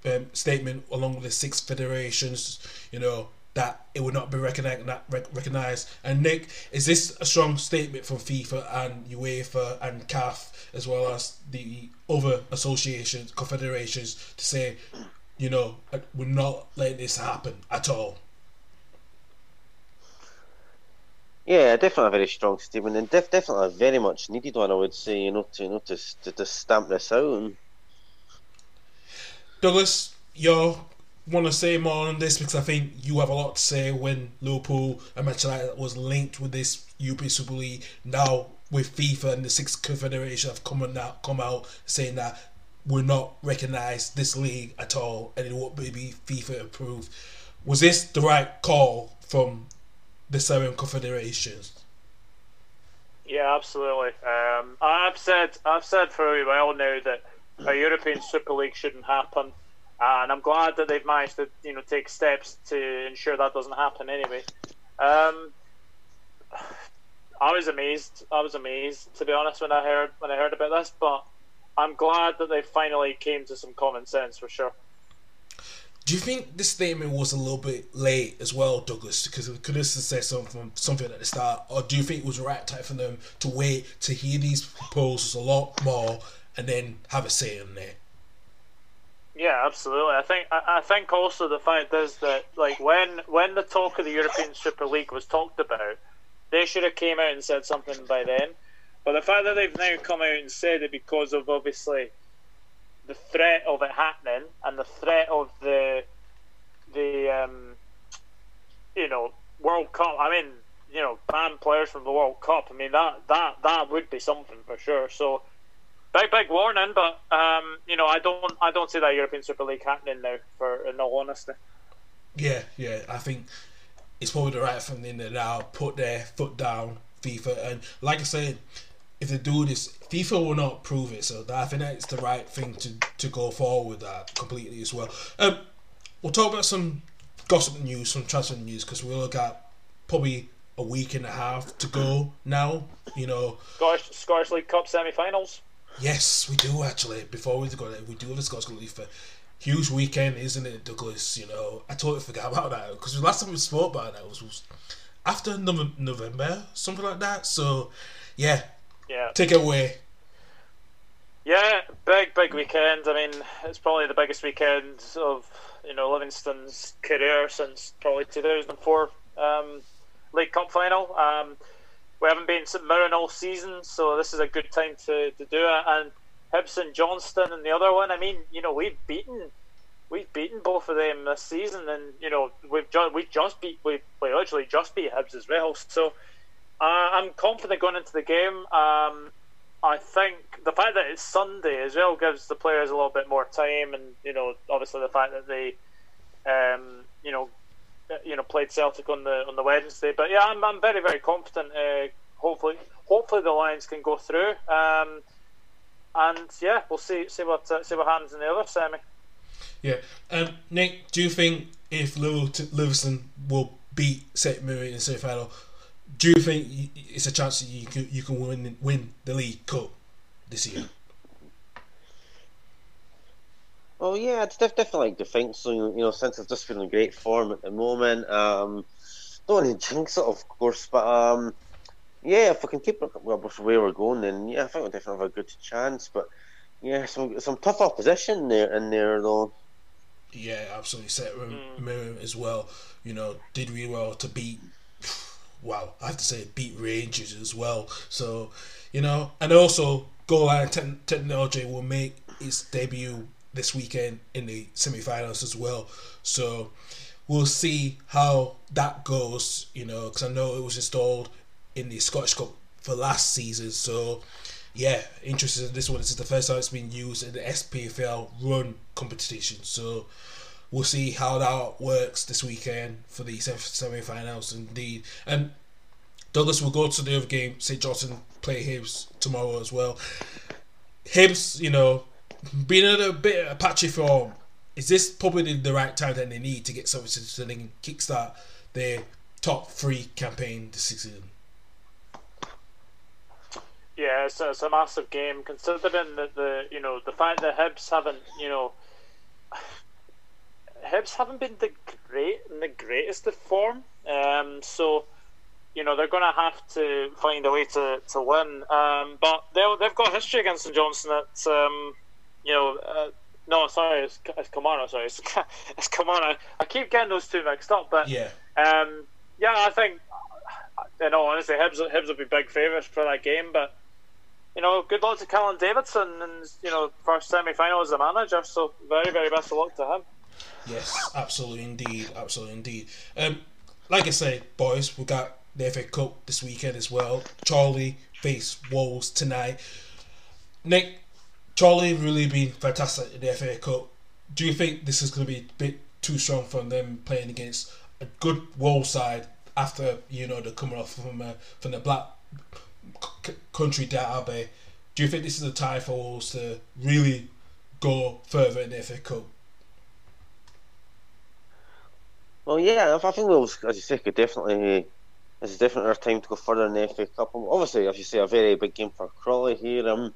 um, statement along with the six federations. You know, that it would not be recognized. recognized. And Nick, is this a strong statement from FIFA and UEFA and CAF as well as the other associations, confederations to say, you know, we're not letting this happen at all? Yeah, definitely a very strong statement, and def- definitely a very much needed one. I would say, you know, to you know to to, to stamp this out. Douglas, you want to say more on this because I think you have a lot to say when Liverpool and Manchester United was linked with this European Super League. Now with FIFA and the six confederation have come out come out saying that we're not recognize this league at all and it won't be FIFA approved. Was this the right call from the seven confederations? Yeah, absolutely. Um, I've said I've said for a while now that a European Super League shouldn't happen. And I'm glad that they've managed to you know take steps to ensure that doesn't happen anyway. Um, I was amazed. I was amazed to be honest when I heard when I heard about this, but I'm glad that they finally came to some common sense for sure. Do you think this statement was a little bit late as well, Douglas? Because could have said something something at the start, or do you think it was the right time for them to wait to hear these proposals a lot more and then have a say in it? Yeah, absolutely. I think I, I think also the fact is that like when when the talk of the European Super League was talked about, they should have came out and said something by then. But the fact that they've now come out and said it because of obviously the threat of it happening and the threat of the the um, you know World Cup. I mean, you know, ban players from the World Cup. I mean that that that would be something for sure. So big big warning, but um, you know I don't I don't see that European Super League happening now. For in all honesty. Yeah, yeah, I think it's probably the right thing to now put their foot down, FIFA, and like I said, if they do this, FIFA will not prove it. So that, I think that's the right thing to to go forward with that completely as well. Um, we'll talk about some gossip news, some transfer news, because we'll look at probably a week and a half to go now. You know, Scottish Scottish League Cup semi-finals. Yes, we do actually. Before we go there, we do have a Scottish League for huge weekend, isn't it, Douglas? You know, I totally forgot about that because the last time we spoke about that was, was after November, something like that. So, yeah, yeah, take it away. Yeah, big big weekend. I mean, it's probably the biggest weekend of you know Livingston's career since probably 2004 um, League Cup final. Um, we haven't been St Mirren all season, so this is a good time to, to do it. And Hibs and Johnstone and the other one, I mean, you know, we've beaten we've beaten both of them this season, and you know, we've just we just beat we we literally just beat Hibs as well. So uh, I'm confident going into the game. Um, I think the fact that it's Sunday as well gives the players a little bit more time, and you know, obviously the fact that they, um, you know, you know played Celtic on the on the Wednesday. But yeah, I'm, I'm very very confident. Uh, hopefully, hopefully the Lions can go through. Um, and yeah, we'll see see what uh, see what happens in the other semi. Yeah. Um, Nick, do you think if Liverpool- Livingston will beat St Mirren in the semi final, do you think it's a chance that you can you can win win the League Cup this year? Well, yeah, it's def- definitely like to think so. You know, since I've just been in great form at the moment, um, don't want to jinx it, of course, but um, yeah, if we can keep up well, with the way we're going, then yeah, I think we'll definitely have a good chance. But yeah, some some tough opposition there in there though. Yeah, absolutely. St Mirren as well. You know, did really well to beat. Wow, I have to say, beat Rangers as well. So, you know, and also goal line te- technology will make its debut this weekend in the semi-finals as well. So, we'll see how that goes. You know, because I know it was installed in the Scottish Cup for last season. So, yeah, interested in this one. This is the first time it's been used in the SPFL run competition. So, we'll see how that works this weekend for the semi finals indeed. And Douglas will go to the other game, St. Johnstone play Hibs tomorrow as well. Hibs, you know, being in a bit of patchy form, is this probably the right time that they need to get something so they kickstart their top three campaign this season? Yeah, it's a, it's a massive game considering that the you know the fact that Hibs haven't you know Hibs haven't been the great in the greatest of form. Um, so you know they're going to have to find a way to, to win. Um, but they they've got history against St Johnstone. That um, you know. Uh, no, sorry, it's, it's Kamara. Sorry, it's, it's Kamara. I keep getting those two mixed up, but Yeah. um, yeah, I think, you know, honestly, Hibs, Hibs will be big favourites for that game. But you know, good luck to Callum Davidson, and you know, first semi final as a manager. So very, very best of luck to him. Yes, absolutely indeed, absolutely indeed. Um, like I say, boys, we got the FA Cup this weekend as well. Chorley face Wolves tonight. Nick, Chorley really been fantastic in the FA Cup. Do you think this is going to be a bit too strong for them playing against a good Wolves side after you know they're coming off from uh, from the Black c- Country derby? Do you think this is a time for Wolves to really go further in the FA Cup? Well, yeah, I think we'll, as you say, could definitely. Is definitely our time to go further in the FA Cup. Obviously, as you say, a very big game for Crawley here. Um,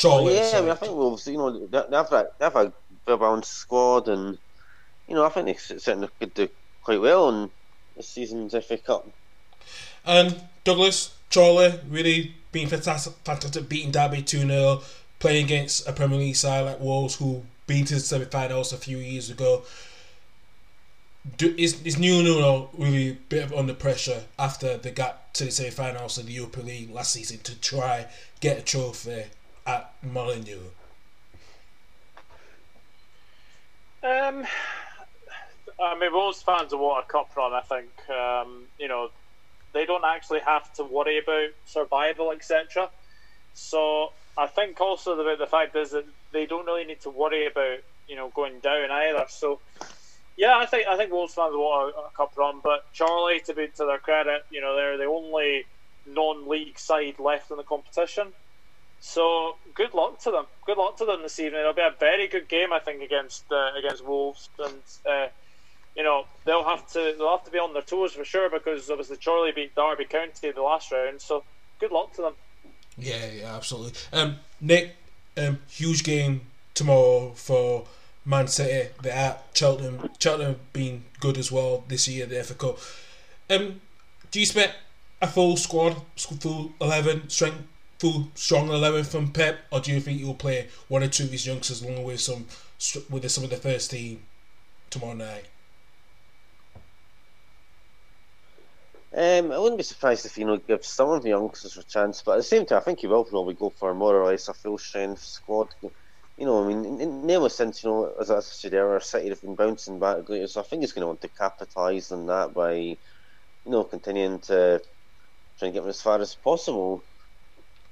Chorley, yeah, I mean, I think Wolves, you know, they, have that, they have a balanced squad, and you know, I think they certainly could do quite well in this season's FA Cup. And Douglas, Chorley, really being fantastic, fantastic beating Derby 2 0, playing against a Premier League side like Wolves who beat to the semi finals a few years ago. Do, is, is New Nuno really a bit of under pressure after they got to the semi finals of the Europa League last season to try get a trophy at Molineux? Um, I mean, Wolves fans are what a cup run. I think um, you know they don't actually have to worry about survival, etc. So I think also the the fact is that they don't really need to worry about you know going down either. So yeah, I think I think Wolves fans want a, a cup run, but Chorley, to be to their credit, you know they're the only non-league side left in the competition. So good luck to them. Good luck to them this evening. It'll be a very good game, I think, against uh, against Wolves, and uh, you know they'll have to they'll have to be on their toes for sure because obviously Chorley beat Derby County in the last round. So good luck to them. Yeah, yeah, absolutely. Um, Nick, um, huge game tomorrow for Man City. They're at Cheltenham. Cheltenham have been good as well this year, the FA Cup. Um, do you expect a full squad, full 11, strength, full strong 11 from Pep, or do you think you'll play one or two of his youngsters along with some with some of the first team tomorrow night? Um, I wouldn't be surprised if you know give some of the youngsters a chance, but at the same time, I think he will probably go for more or less a full strength squad. You know, I mean, in, in namely since you know, as I said earlier, City have been bouncing back greatly, so I think he's going to want to capitalise on that by, you know, continuing to try and get them as far as possible.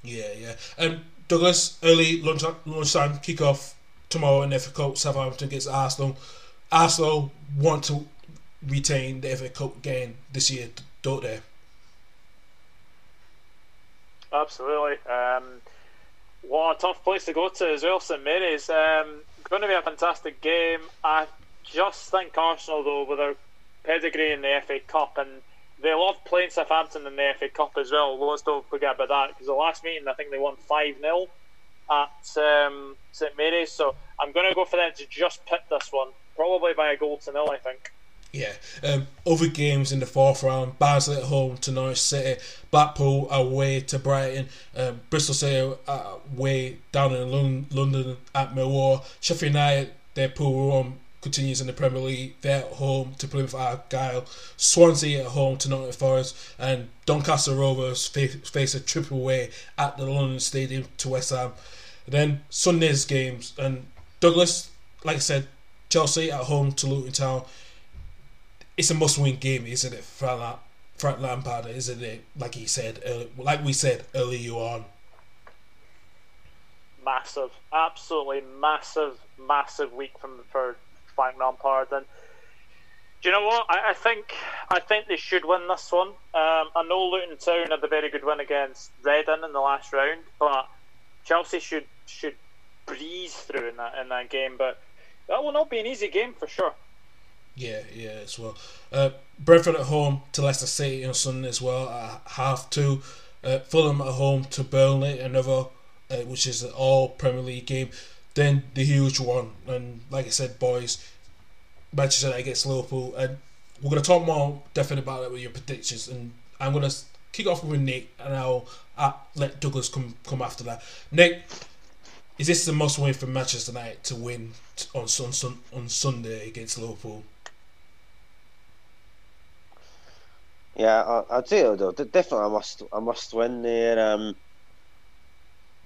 Yeah, yeah. Um, Douglas, early lunch lunchtime kickoff tomorrow in FA Cup, Southampton against Arsenal. Arsenal want to retain the FA Cup again this year, don't they? Absolutely. Um, what a tough place to go to as well, St Mary's. Um, going to be a fantastic game. I just think Arsenal, though, with their pedigree in the FA Cup, and they love playing Southampton in the FA Cup as well. Let's don't forget about that because the last meeting, I think they won 5 0 at um, St Mary's. So I'm going to go for them to just pit this one, probably by a goal to nil, I think. Yeah. Um, other games in the fourth round: Barnsley at home to Norwich City, Blackpool away to Brighton, um, Bristol City away down in Lon- London at Millwall, Sheffield United their pool run continues in the Premier League. They're at home to Plymouth Argyle, Swansea at home to Nottingham Forest, and Doncaster Rovers face, face a triple away at the London Stadium to West Ham. then Sunday's games and Douglas, like I said, Chelsea at home to Luton Town it's a must-win game, isn't it? Frank, La- Frank Lampard, isn't it? Like he said, like we said earlier on. Massive, absolutely massive, massive week from for Frank Lampard. And do you know what? I, I think I think they should win this one. Um, I know Luton Town had a very good win against Reading in the last round, but Chelsea should should breeze through in that in that game. But that will not be an easy game for sure. Yeah, yeah, as well. Uh, Brentford at home to Leicester City on Sunday as well at half two. Uh, Fulham at home to Burnley, another, uh, which is an all Premier League game. Then the huge one, and like I said, boys, Manchester United against Liverpool, and we're gonna talk more definitely about it with your predictions. And I'm gonna kick off with Nick, and I'll let Douglas come come after that. Nick, is this the most win for Manchester United to win on on, on Sunday against Liverpool? Yeah, I, I'd say though, definitely I must, I must win there. Um,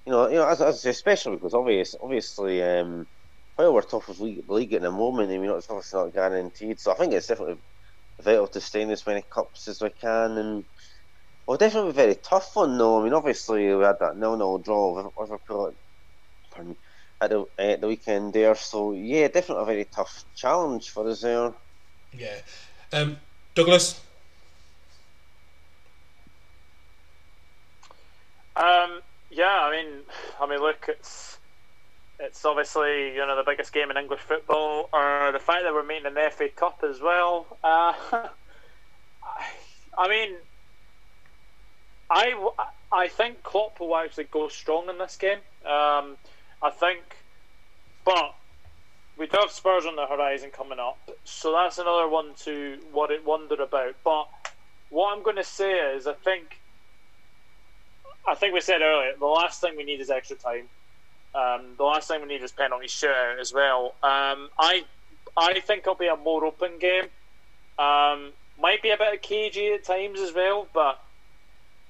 you know, you know, as, as especially because obvious, obviously, um, while we're top of league, league at the moment, I mean, it's obviously not guaranteed. So I think it's definitely vital to stay in as many cups as we can, and well, definitely a very tough one though. I mean, obviously we had that nil-nil draw with Liverpool, at the at the weekend there. So yeah, definitely a very tough challenge for us there. Yeah, um, Douglas. Um, yeah, I mean, I mean, look, it's it's obviously you know the biggest game in English football, or the fact that we're meeting in the FA Cup as well. Uh, I mean, I I think Klopp will actually go strong in this game. Um, I think, but we do have Spurs on the horizon coming up, so that's another one to what it wonder about. But what I'm going to say is, I think I think we said earlier, the last thing we need is extra time. Um, the last thing we need is penalty shootout as well. Um, I I think it'll be a more open game. Um, might be a bit of cagey at times as well, but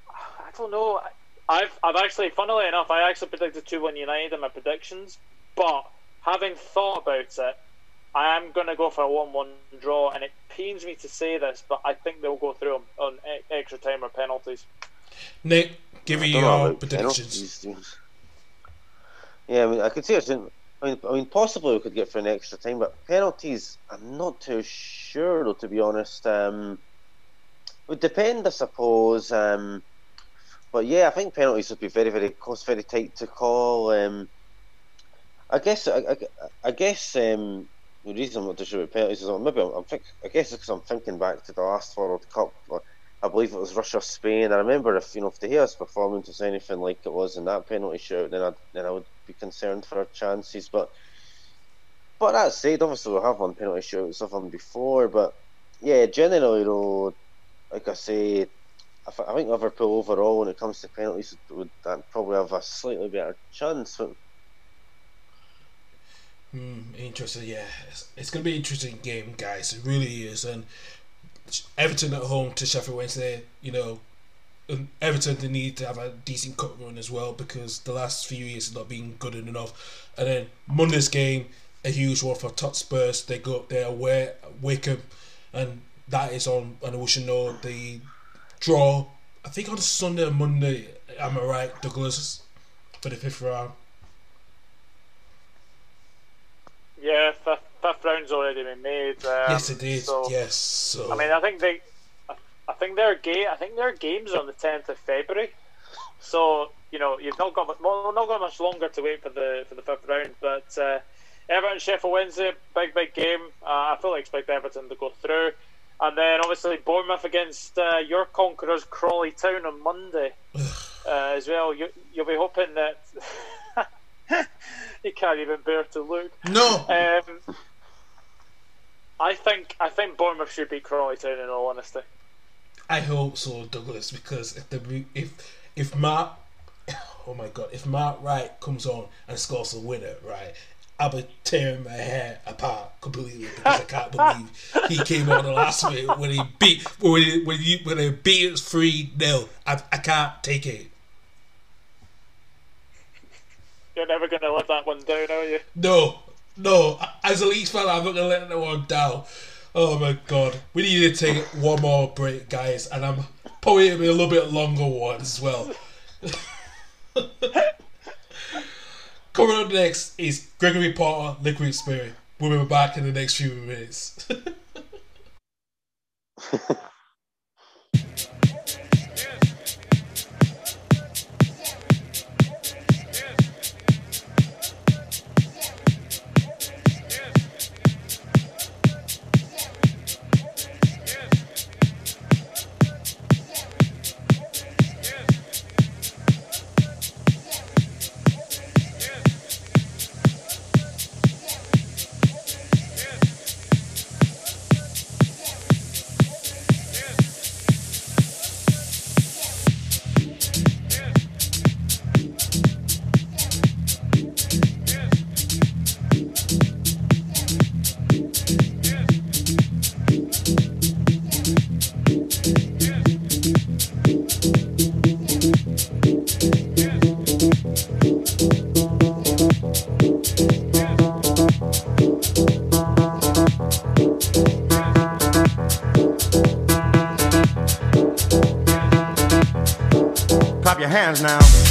I don't know. I've I've actually, funnily enough, I actually predicted two one United in my predictions, but having thought about it, I am going to go for a one-one draw, and it pains me to say this, but I think they'll go through on extra time or penalties. Nick, give me your predictions. Yeah, I mean, I could see it. I mean, I mean, possibly we could get for an extra time, but penalties, I'm not too sure, though. To be honest, um, would depend, I suppose. Um, but yeah, I think penalties would be very, very close, very tight to call. Um, I guess, I, I, I guess um, the reason I'm not too sure about penalties is maybe I'm, I'm think, I guess because I'm thinking back to the last World Cup. I believe it was Russia Spain. I remember if you know if De Gea's performance was anything like it was in that penalty shoot, then I then I would be concerned for our chances. But but that said, obviously we have won penalty shootouts of them before. But yeah, generally though, like I say, I, th- I think Liverpool overall when it comes to penalties would, would probably have a slightly better chance. But, Hmm, interesting. Yeah, it's, it's going to be an interesting game, guys. It really is, and Everton at home to Sheffield Wednesday, you know, Everton they need to have a decent cup run as well because the last few years have not been good enough. And then Monday's game, a huge one for Tot Spurs. They go up there away Wycombe, and that is on. And we should know the draw. I think on Sunday or Monday. Am I right, Douglas, for the fifth round? Yeah, fifth round's already been made. Um, yes, it did. So, yes. So I mean, I think they, I, I think their game, I think their games are on the tenth of February. So you know, you've not got much, well, not got much longer to wait for the for the fifth round. But uh, Everton Sheffield Wednesday, big big game. Uh, I fully expect Everton to go through. And then obviously Bournemouth against uh, your conquerors Crawley Town on Monday uh, as well. You, you'll be hoping that you can't even bear to look. no. Um, I think I think Bournemouth should beat Crawley Town in all honesty. I hope so, Douglas, because if the if if Mark, oh my god, if Mark Wright comes on and scores a winner, right, I'll be tearing my hair apart completely because I can't believe he came on the last week when he beat when he, when you when they beat us three 0 I, I can't take it. You're never going to let that one down, are you? No, no. As a Leeds fan, I'm not gonna let that one down. Oh my god, we need to take one more break, guys, and I'm probably it'll be a little bit longer one as well. Coming up next is Gregory Porter, Liquid Spirit. We'll be back in the next few minutes. your hands now.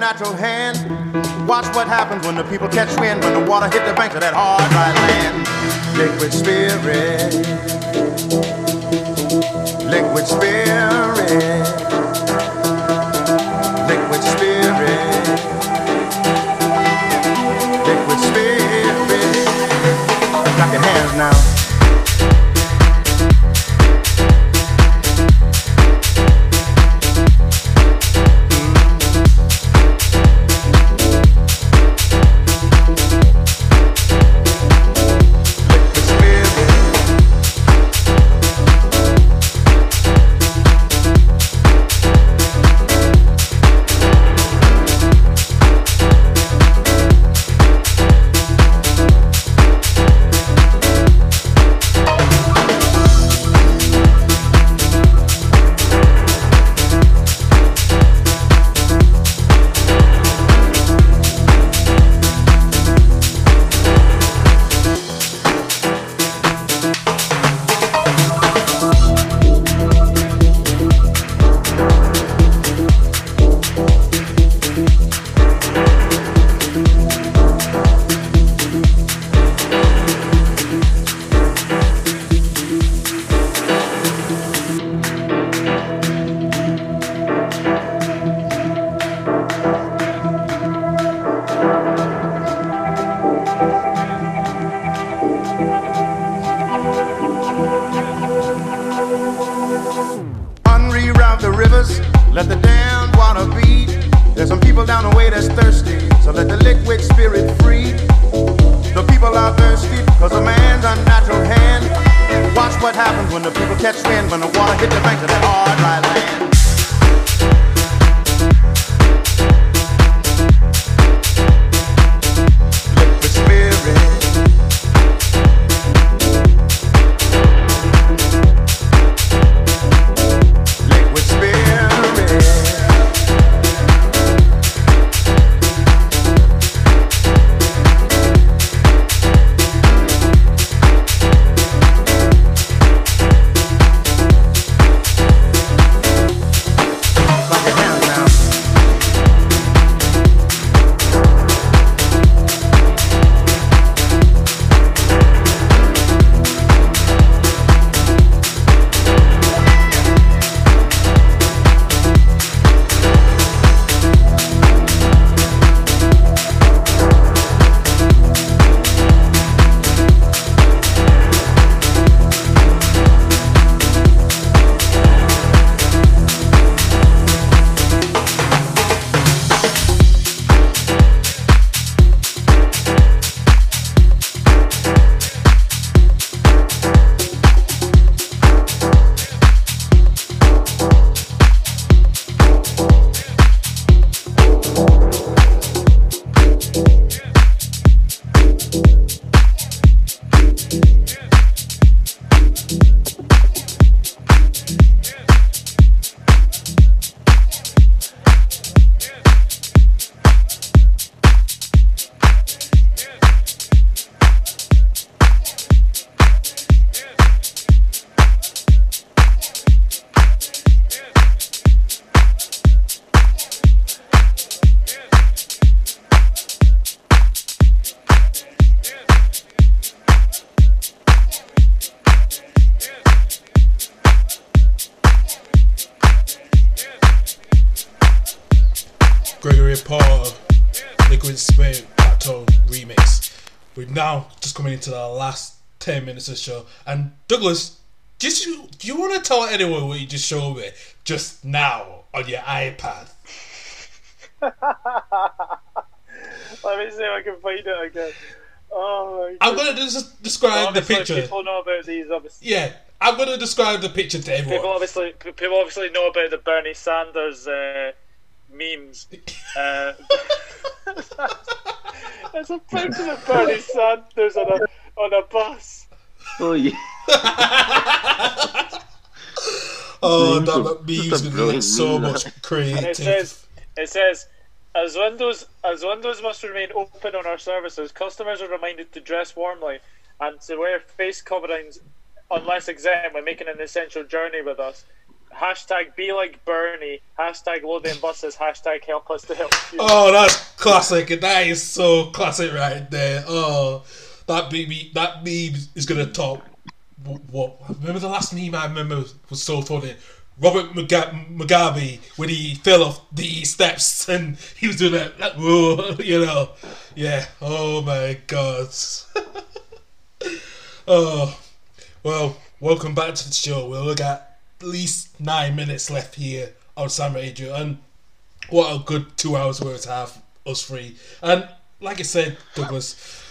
Man's unnatural hand. Watch what happens when the people catch wind, when the water hit the banks of that hard, dry land. Liquid spirit, into the last 10 minutes of the show. And Douglas, just you, do you want to tell anyone what you just showed me just now on your iPad? Let me see if I can find it again. Oh my I'm going to just describe the picture. People know about these, obviously. Yeah, I'm going to describe the picture to everyone. People obviously, people obviously know about the Bernie Sanders uh, memes. Uh, There's a picture of Bernie Sanders on a on a bus. Oh yeah. Oh, that are- that meme's going to get so meme, much that. And it says, it says, as Windows as Windows must remain open on our services, customers are reminded to dress warmly and to wear face coverings unless exempt when making an essential journey with us. Hashtag be like Bernie. Hashtag loading buses. Hashtag help us to help you. Oh, that's classic. That is so classic right there. Oh, that meme, that meme is gonna top. wh- What? Remember the last meme I remember was so funny. Robert Muga- Mugabe when he fell off the steps and he was doing that, you know. Yeah. Oh my god. oh, well. Welcome back to the show. We'll look at least nine minutes left here on Sam Radio, and what a good two hours worth to have us free. And like I said, Douglas,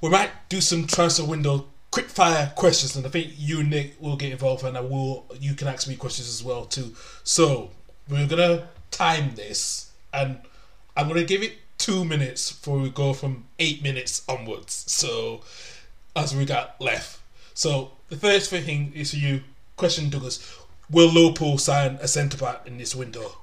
we might do some transfer window quick fire questions, and I think you and Nick will get involved, and I will. You can ask me questions as well too. So we're gonna time this, and I'm gonna give it two minutes before we go from eight minutes onwards. So as we got left. So the first thing is for you, question Douglas: Will Liverpool sign a centre back in this window?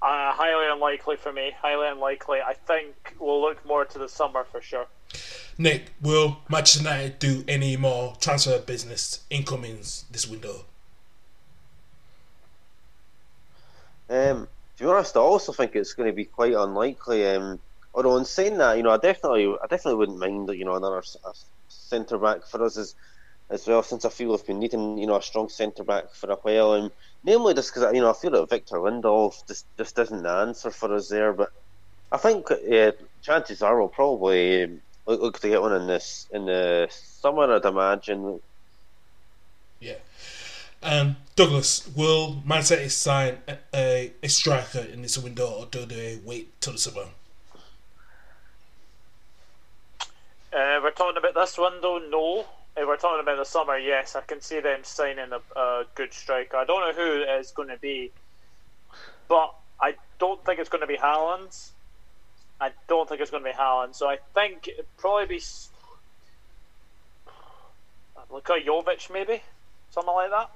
Uh, highly unlikely for me. Highly unlikely. I think we'll look more to the summer for sure. Nick, will Manchester United do any more transfer business incomings this window? Um, to be honest, I also think it's going to be quite unlikely. Um, although in saying that, you know, I definitely, I definitely wouldn't mind, you know, another centre back for us as, as well. Since I feel we've been needing, you know, a strong centre back for a while, and namely just because you know I feel that Victor Lindelof just just isn't the answer for us there. But I think uh, chances are we'll probably um, look, look to get one in this in the summer. I'd imagine. Yeah. Um, Douglas, will Man City sign a, a, a striker in this window, or do they wait till the summer? Uh, we're talking about this window, no. If we're talking about the summer, yes, I can see them signing a, a good striker. I don't know who it is going to be, but I don't think it's going to be Haaland. I don't think it's going to be Haaland. So I think it'd probably be at Jovic, maybe something like that.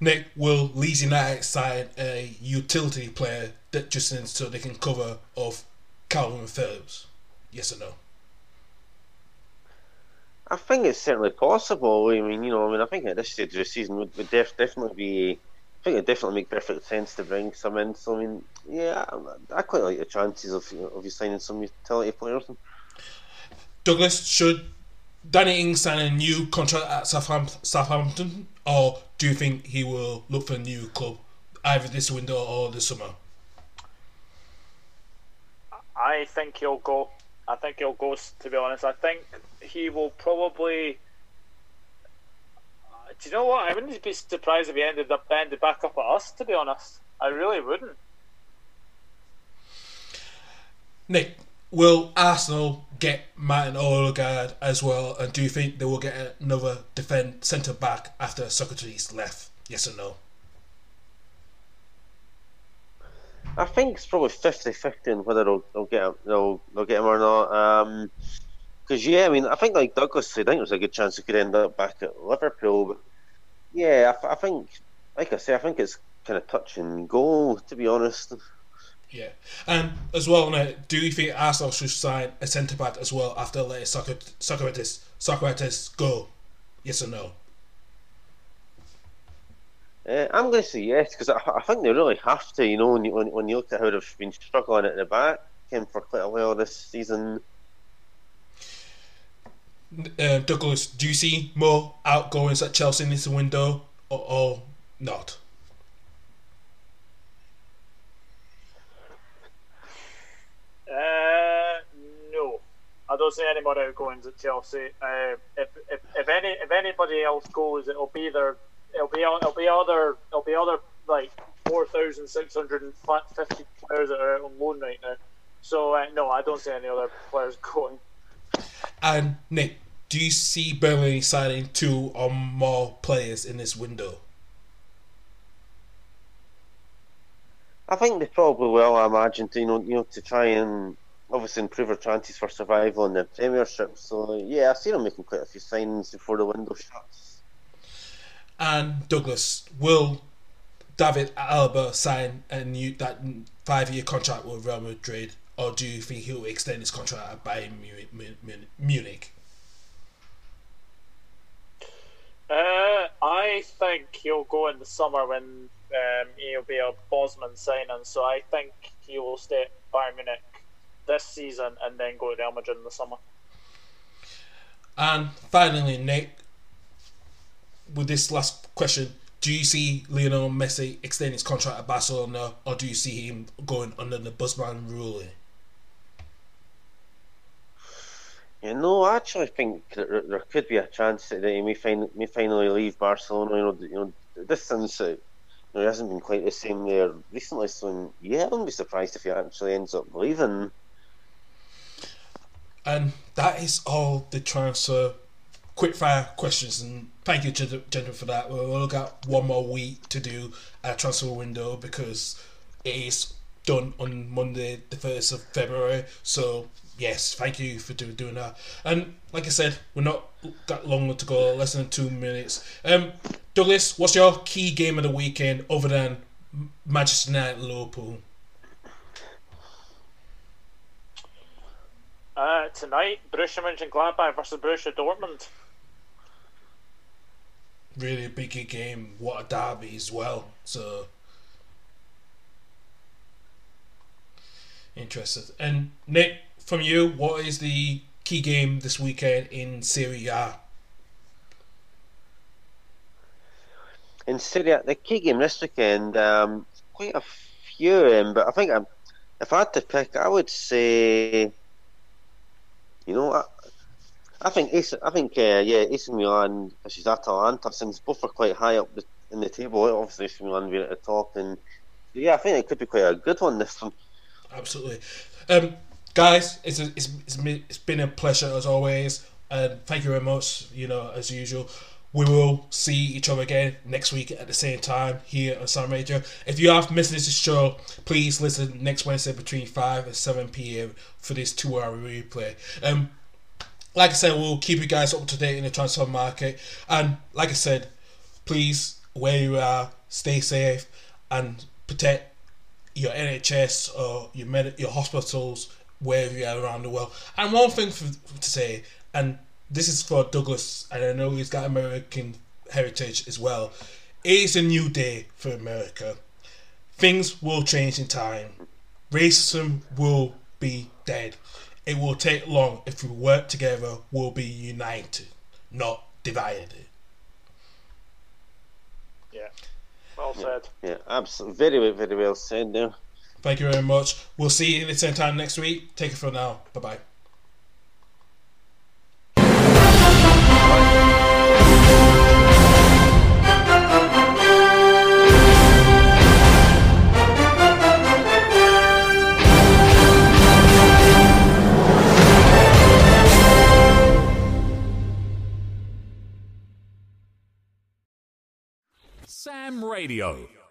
Nick, will Leeds United sign a utility player that just in so they can cover off Kalvin Phillips? Yes or no? I think it's certainly possible. I mean, you know, I mean, I think at this stage of the season would, would def- definitely be. I think it definitely make perfect sense to bring some in. So I mean, yeah, I, I quite like the chances of you, know, of you signing some utility players. Douglas, should Danny Ings sign a new contract at Southampton, Southampton, or do you think he will look for a new club either this window or this summer? I think he'll go. I think he'll go. To be honest, I think he will probably. Uh, Do you know what? I wouldn't be surprised if he ended up ended back up at us. To be honest, I really wouldn't. Nick, will Arsenal get Martin Odegaard as well, and do you think they will get another defend centre back after Sokratis left? Yes or no? I think it's probably 50-50 on whether they'll, they'll get him, they'll, they'll get him or not. Um, because yeah, I mean, I think like Douglas said, I think there's a good chance he could end up back at Liverpool. But yeah, I, I think, like I say, I think it's kind of touch and go. To be honest, Yeah, and as well, Nick, do you think Arsenal should sign a centre back as well after letting Sokratis, Sokratis, Sokratis go? Yes or no? Uh, I'm going to say yes because I, I think they really have to. You know, when you, when, when you look at how they've been struggling at the back um, for quite a while this season. Uh, Douglas, do you see more outgoings at Chelsea in this window or, or not? Uh, no, I don't see any more outgoings at Chelsea. Uh, if, if if any if anybody else goes, it'll be their it'll be it'll be other it'll be other like four thousand six hundred and fifty players that are out on loan right now. So uh, no, I don't see any other players going. And Nick, do you see Burnley signing two or more players in this window? I think they probably will. I imagine to you know, you know, to try and obviously improve our chances for survival in the Premiership. So yeah, I see them making quite a few signings before the window shuts. And Douglas, will David Alaba sign a new that five-year contract with Real Madrid, or do you think he'll extend his contract at Bayern Mu- Mu- Mu- Munich? Uh, I think he'll go in the summer when um, he'll be a Bosman signing. So I think he will stay at Bayern Munich this season and then go to Real Madrid in the summer. And finally, Nick, with this last question, do you see Lionel Messi extending his contract at Barcelona, or do you see him going under the Bosman ruling? You know, I actually think that there, could be a chance that he may, fin- may finally leave Barcelona. You know, you know, this since uh, you know, he hasn't been quite the same there recently. So yeah, I wouldn't be surprised if he actually ends up leaving. And that is all the transfer quick fire questions. And thank you, gent- gentlemen, for that. We've only got one more week to do a transfer window because it is done on Monday, the 1st of February. So, yes, thank you for do- doing that. And like I said, we're not got long to go, less than two minutes. Um, Douglas, what's your key game of the weekend other than Manchester United Liverpool? Uh, tonight, Borussia Mönchengladbach versus Borussia Dortmund. Really big game. What a derby as well. So interested. And Nick, from you, what is the key game this weekend in Serie A? In Serie A, the key game this weekend, um, quite a few, um, but I think I'm, if I had to pick, I would say, you know, I, I think AC, I think uh, yeah, AC Milan versus Atalanta, since both are quite high up the, in the table. Obviously, AC Milan being at the top, and yeah, I think it could be quite a good one this one. Absolutely. Um, guys, it's, a, it's, it's been a pleasure as always, and thank you very much. You know, as usual, we will see each other again next week at the same time here on Sam Radio. If you have missed this show, please listen next Wednesday between five and seven p.m. for this two-hour replay. Um, like I said, we'll keep you guys up to date in the transfer market, and like I said, please where you are, stay safe and protect your NHS or your med- your hospitals wherever you are around the world. And one thing for, to say, and this is for Douglas, and I know he's got American heritage as well. It is a new day for America. Things will change in time. Racism will be dead. It will take long if we work together. We'll be united, not divided. Yeah. Well said. Yeah, absolutely, very, well- very well said there. Thank you very much. We'll see you at the same time next week. Take it for now. Bye bye. Sam Radio.